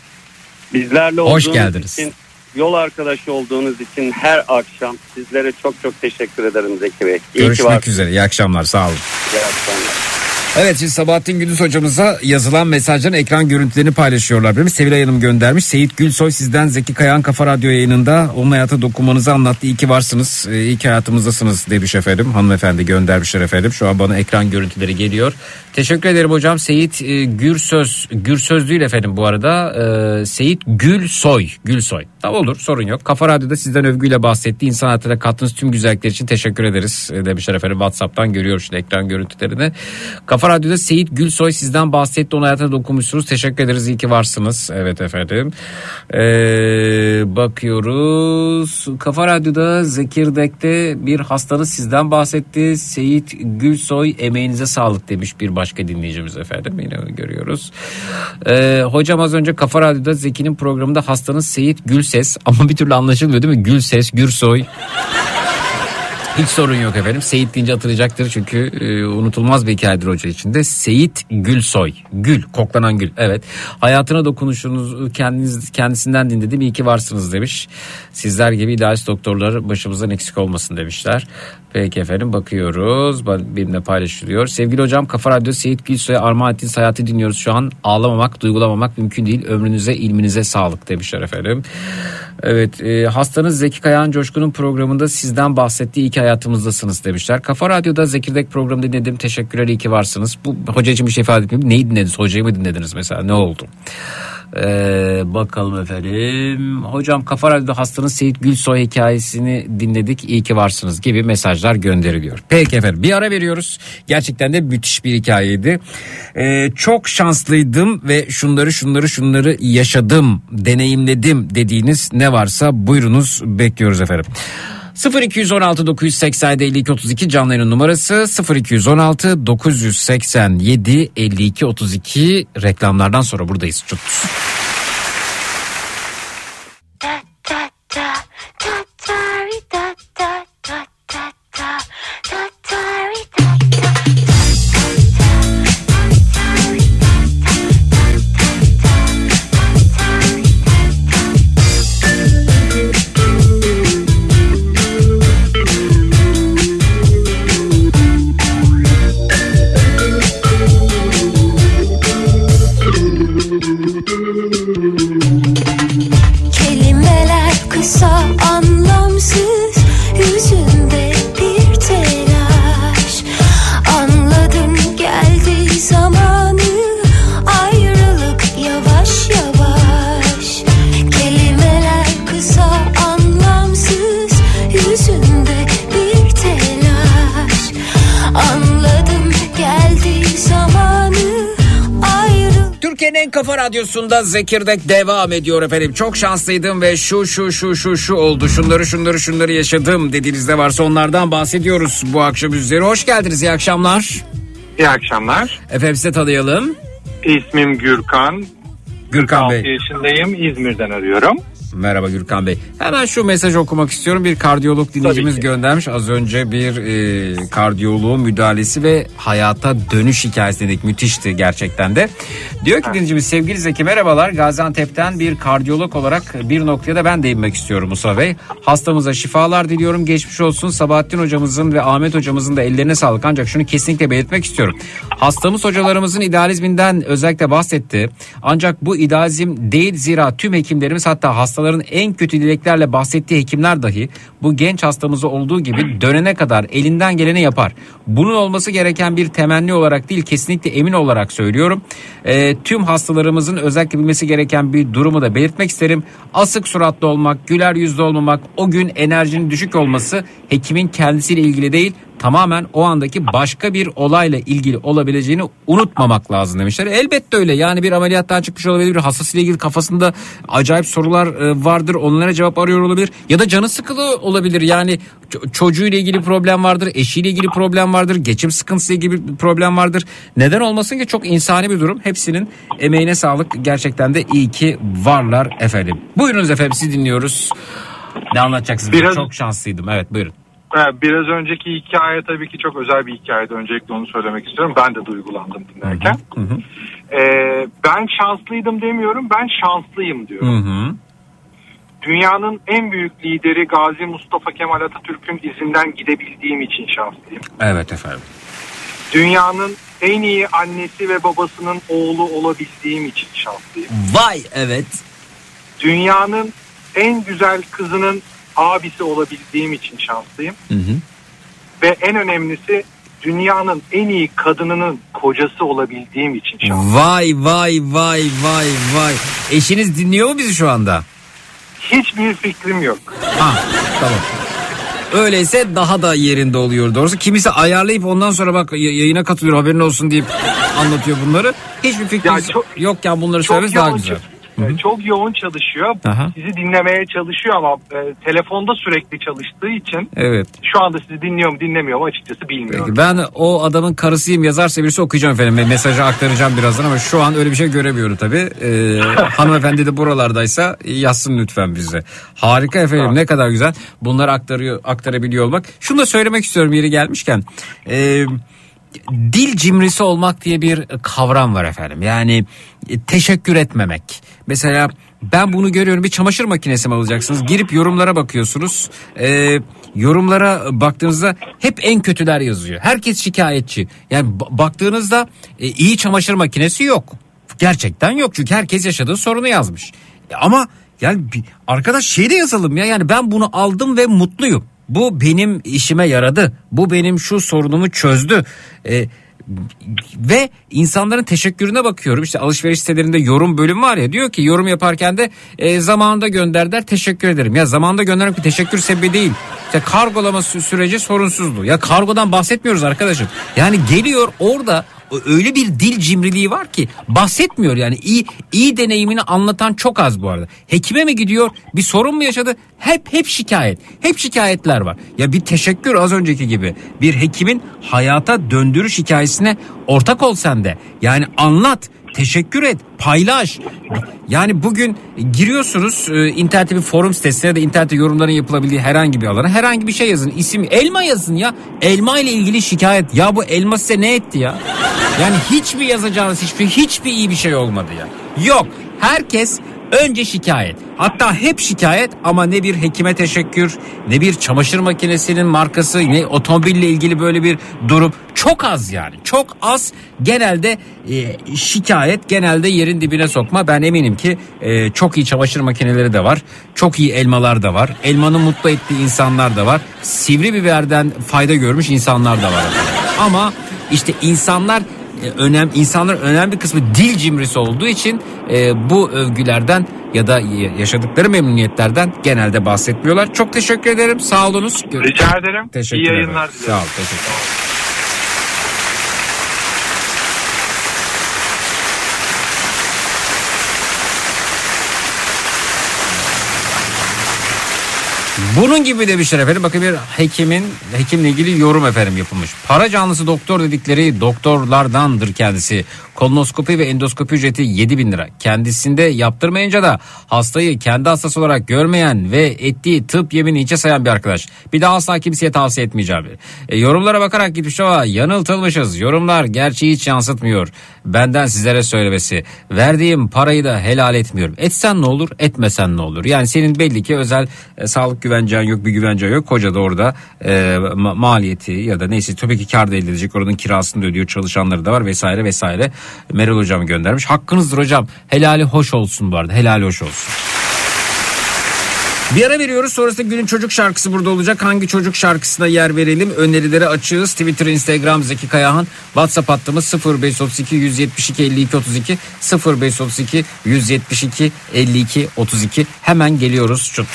Bizlerle Hoş olduğunuz geldiniz. için, yol arkadaşı olduğunuz için her akşam sizlere çok çok teşekkür ederim Zeki Bey. İyi Görüşmek üzere. İyi akşamlar. Sağ olun. İyi akşamlar. Evet şimdi Sabahattin Gündüz hocamıza yazılan mesajların ekran görüntülerini paylaşıyorlar. Benim Sevilay Hanım göndermiş. Seyit Gülsoy sizden Zeki Kayan Kafa Radyo yayınında onun hayata dokunmanızı anlattı. İyi ki varsınız. Ee, iyi ki hayatımızdasınız demiş efendim. Hanımefendi göndermişler efendim. Şu an bana ekran görüntüleri geliyor. Teşekkür ederim hocam. Seyit e, Gürsöz, Gürsöz değil efendim bu arada. Ee, Seyit Gülsoy, Gülsoy. Tamam olur sorun yok. Kafa Radyo'da sizden övgüyle bahsetti. İnsan hayatına kattığınız tüm güzellikler için teşekkür ederiz e, demişler efendim. Whatsapp'tan görüyor şimdi ekran görüntülerini. Kafa Radyo'da Seyit Gülsoy sizden bahsetti. Onun hayatına dokunmuşsunuz. Teşekkür ederiz. İyi ki varsınız. Evet efendim. Ee, bakıyoruz. Kafa Radyo'da Zekirdek'te bir hastanız sizden bahsetti. Seyit Gülsoy emeğinize sağlık demiş bir başka dinleyicimiz efendim. Yine görüyoruz. Ee, hocam az önce Kafa Radyo'da Zeki'nin programında hastanız Seyit Gülses ama bir türlü anlaşılmıyor değil mi? Gülses, Gürsoy. Hiç sorun yok efendim. Seyit deyince hatırlayacaktır çünkü e, unutulmaz bir hikayedir hoca içinde. Seyit Gülsoy. Gül, koklanan gül. Evet. Hayatına dokunuşunuzu kendiniz kendisinden dinledim. İyi ki varsınız demiş. Sizler gibi idealist doktorlar başımızdan eksik olmasın demişler. Peki efendim bakıyoruz. Ba- Benimle paylaşılıyor. Sevgili hocam Kafa Radyo Seyit Gülsoy'a armağan ettiğiniz hayatı dinliyoruz şu an. Ağlamamak, duygulamamak mümkün değil. Ömrünüze, ilminize sağlık demişler efendim. Evet e, hastanız Zeki Kayağan Coşkun'un programında sizden bahsettiği iyi ki hayatımızdasınız demişler. Kafa Radyo'da Zekirdek programı dinledim. Teşekkürler iyi ki varsınız. Bu hoca bir şey ifade etmiyor. Neyi dinlediniz? Hocayı mı dinlediniz mesela? Ne oldu? Ee, bakalım efendim. Hocam Kafa Radyo'da hastanız Seyit Gülsoy hikayesini dinledik. İyi ki varsınız gibi mesajlar gönderiliyor. Peki efendim bir ara veriyoruz. Gerçekten de müthiş bir hikayeydi. Ee, çok şanslıydım ve şunları şunları şunları yaşadım, deneyimledim dediğiniz ne varsa buyurunuz bekliyoruz efendim. 0216 987 52 32 canlı yayın numarası 0216 987 52 32 reklamlardan sonra buradayız. Çut. Radyosunda Zekirdek devam ediyor efendim. Çok şanslıydım ve şu şu şu şu şu oldu. Şunları şunları şunları yaşadım dediğinizde varsa onlardan bahsediyoruz bu akşam üzeri. Hoş geldiniz iyi akşamlar. İyi akşamlar. Efendim size tanıyalım. İsmim Gürkan. Gürkan 6 Bey. yaşındayım. İzmir'den arıyorum. Merhaba Gürkan Bey. Hemen şu mesajı okumak istiyorum. Bir kardiyolog dinleyicimiz göndermiş. Az önce bir e, kardiyoloğun müdahalesi ve hayata dönüş hikayesi dedik. Müthişti gerçekten de. Diyor ki dinleyicimiz sevgili Zeki merhabalar. Gaziantep'ten bir kardiyolog olarak bir noktaya da ben değinmek istiyorum Musa Bey. Hastamıza şifalar diliyorum. Geçmiş olsun. Sabahattin hocamızın ve Ahmet hocamızın da ellerine sağlık. Ancak şunu kesinlikle belirtmek istiyorum. Hastamız hocalarımızın idealizminden özellikle bahsetti. Ancak bu idealizm değil zira tüm hekimlerimiz hatta hastaların en kötü dileklerle bahsettiği hekimler dahi bu genç hastamızda olduğu gibi dönene kadar elinden geleni yapar. Bunun olması gereken bir temenni olarak değil kesinlikle emin olarak söylüyorum. Ee, tüm hastalarımızın özellikle bilmesi gereken bir durumu da belirtmek isterim. Asık suratlı olmak, güler yüzlü olmamak, o gün enerjinin düşük olması hekimin kendisiyle ilgili değil tamamen o andaki başka bir olayla ilgili olabileceğini unutmamak lazım demişler. Elbette öyle yani bir ameliyattan çıkmış olabilir bir hastasıyla ilgili kafasında acayip sorular e, vardır onlara cevap arıyor olabilir ya da canı sıkılı olabilir yani ço- çocuğuyla ilgili problem vardır eşiyle ilgili problem vardır geçim sıkıntısıyla ilgili bir problem vardır. Neden olmasın ki çok insani bir durum hepsinin emeğine sağlık gerçekten de iyi ki varlar efendim. Buyurunuz efendim sizi dinliyoruz. Ne anlatacaksınız? Biraz- Çok şanslıydım. Evet buyurun. Biraz önceki hikaye tabii ki çok özel bir hikayeydi. Öncelikle onu söylemek istiyorum. Ben de duygulandım dinlerken. Ee, ben şanslıydım demiyorum. Ben şanslıyım diyorum. Hı hı. Dünyanın en büyük lideri Gazi Mustafa Kemal Atatürk'ün izinden gidebildiğim için şanslıyım. Evet efendim. Dünyanın en iyi annesi ve babasının oğlu olabildiğim için şanslıyım. Vay evet. Dünyanın en güzel kızının abisi olabildiğim için şanslıyım. Hı hı. Ve en önemlisi dünyanın en iyi kadınının kocası olabildiğim için şanslıyım. Vay vay vay vay vay. Eşiniz dinliyor mu bizi şu anda? Hiçbir fikrim yok. Ha tamam. Öyleyse daha da yerinde oluyor doğrusu. Kimisi ayarlayıp ondan sonra bak yayına katılıyor haberin olsun deyip anlatıyor bunları. Hiçbir fikriniz Ya çok- yok ya bunları söylemesi daha güzel. E, çok yoğun çalışıyor. Aha. Sizi dinlemeye çalışıyor ama e, telefonda sürekli çalıştığı için Evet. şu anda sizi dinliyor mu dinlemiyor mu açıkçası bilmiyorum. Peki ben o adamın karısıyım yazarsa birisi okuyacağım efendim. Ve Mesajı aktaracağım birazdan ama şu an öyle bir şey göremiyorum tabii. Ee, hanımefendi de buralardaysa yazsın lütfen bize. Harika efendim ne kadar güzel. Bunları aktarıyor, aktarabiliyor olmak. Şunu da söylemek istiyorum yeri gelmişken. Ee, dil cimrisi olmak diye bir kavram var efendim. Yani e, teşekkür etmemek. Mesela ben bunu görüyorum bir çamaşır makinesi mi alacaksınız? Girip yorumlara bakıyorsunuz. Ee, yorumlara baktığınızda hep en kötüler yazıyor. Herkes şikayetçi. Yani ba- baktığınızda e, iyi çamaşır makinesi yok. Gerçekten yok çünkü herkes yaşadığı sorunu yazmış. E, Ama yani arkadaş şey de yazalım ya yani ben bunu aldım ve mutluyum. Bu benim işime yaradı. Bu benim şu sorunumu çözdü. E, ve insanların teşekkürüne bakıyorum. İşte alışveriş sitelerinde yorum bölüm var ya diyor ki yorum yaparken de e, zamanında gönderdiler teşekkür ederim. Ya zamanında göndermek bir teşekkür sebebi değil. İşte kargolama sü- süreci sorunsuzdu. Ya kargodan bahsetmiyoruz arkadaşım. Yani geliyor orada öyle bir dil cimriliği var ki bahsetmiyor yani iyi iyi deneyimini anlatan çok az bu arada. Hekime mi gidiyor? Bir sorun mu yaşadı? Hep hep şikayet. Hep şikayetler var. Ya bir teşekkür az önceki gibi. Bir hekimin hayata döndürüş hikayesine ortak ol sen de. Yani anlat. Teşekkür et, paylaş. Yani bugün giriyorsunuz e, internette bir forum sitesine ya da internette yorumların yapılabildiği herhangi bir alana herhangi bir şey yazın. İsim elma yazın ya. Elma ile ilgili şikayet. Ya bu elma size ne etti ya? Yani hiç mi yazacağınız hiçbir hiçbir iyi bir şey olmadı ya. Yok. Herkes önce şikayet. Hatta hep şikayet ama ne bir hekime teşekkür, ne bir çamaşır makinesinin markası, ne otomobille ilgili böyle bir durum. Çok az yani. Çok az genelde e, şikayet, genelde yerin dibine sokma. Ben eminim ki e, çok iyi çamaşır makineleri de var. Çok iyi elmalar da var. Elmanın mutlu ettiği insanlar da var. Sivri biberden fayda görmüş insanlar da var. Ama işte insanlar önem insanlar önemli kısmı dil cimrisi olduğu için e, bu övgülerden ya da yaşadıkları memnuniyetlerden genelde bahsetmiyorlar. Çok teşekkür ederim. Sağ olunuz. Rica ederim. Teşekkür İyi ederim. yayınlar dilerim. Sağ ol. Teşekkür Bunun gibi demişler efendim. Bakın bir hekimin hekimle ilgili yorum efendim yapılmış. Para canlısı doktor dedikleri doktorlardandır kendisi. Kolonoskopi ve endoskopi ücreti 7 bin lira. Kendisinde yaptırmayınca da hastayı kendi hastası olarak görmeyen ve ettiği tıp yemini içe sayan bir arkadaş. Bir daha asla kimseye tavsiye etmeyeceğim. E, yorumlara bakarak gitmiş ama yanıltılmışız. Yorumlar gerçeği hiç yansıtmıyor. Benden sizlere söylemesi. Verdiğim parayı da helal etmiyorum. Etsen ne olur etmesen ne olur. Yani senin belli ki özel e, sağlık güvencen yok bir güvencen yok. Koca da orada e, ma- maliyeti ya da neyse tabii ki kar da elde edecek. Oranın kirasını da ödüyor çalışanları da var vesaire vesaire. Meral hocam göndermiş. Hakkınızdır hocam. Helali hoş olsun bu arada. Helali hoş olsun. Bir ara veriyoruz sonrasında günün çocuk şarkısı burada olacak. Hangi çocuk şarkısına yer verelim? Önerileri açığız. Twitter, Instagram Zeki Kayahan. WhatsApp hattımız 0532 172 52 32 0532 172 52 32. Hemen geliyoruz. Çut.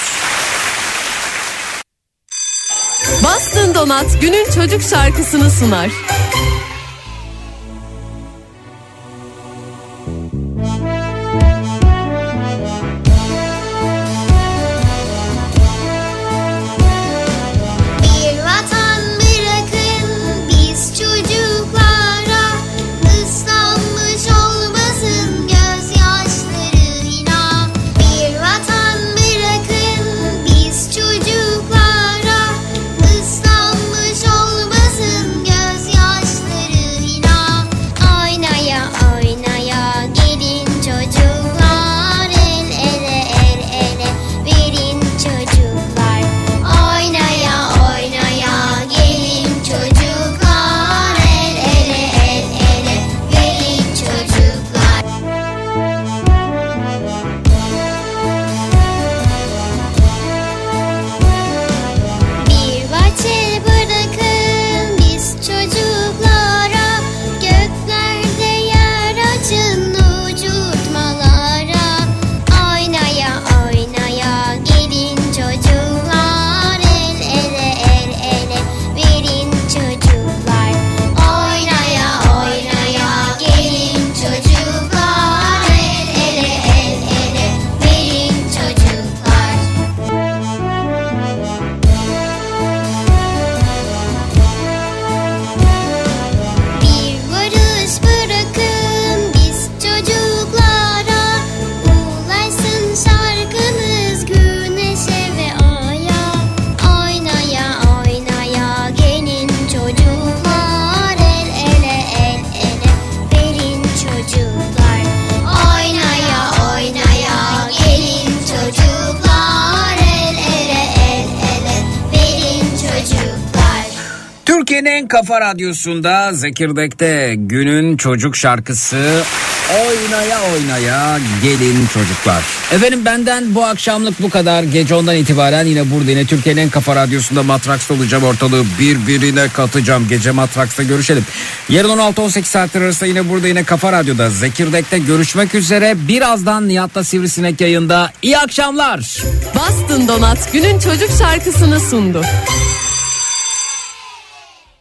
Bastın Donat günün çocuk şarkısını sunar. Radyosu'nda Zekirdek'te günün çocuk şarkısı Oynaya oynaya gelin çocuklar. Efendim benden bu akşamlık bu kadar. Gece ondan itibaren yine burada yine Türkiye'nin en kafa radyosunda Matraks'ta olacağım. Ortalığı birbirine katacağım. Gece Matraks'ta görüşelim. Yarın 16-18 saatler arasında yine burada yine Kafa Radyo'da Zekirdek'te görüşmek üzere. Birazdan Nihat'la Sivrisinek yayında. İyi akşamlar. Bastın Donat günün çocuk şarkısını sundu.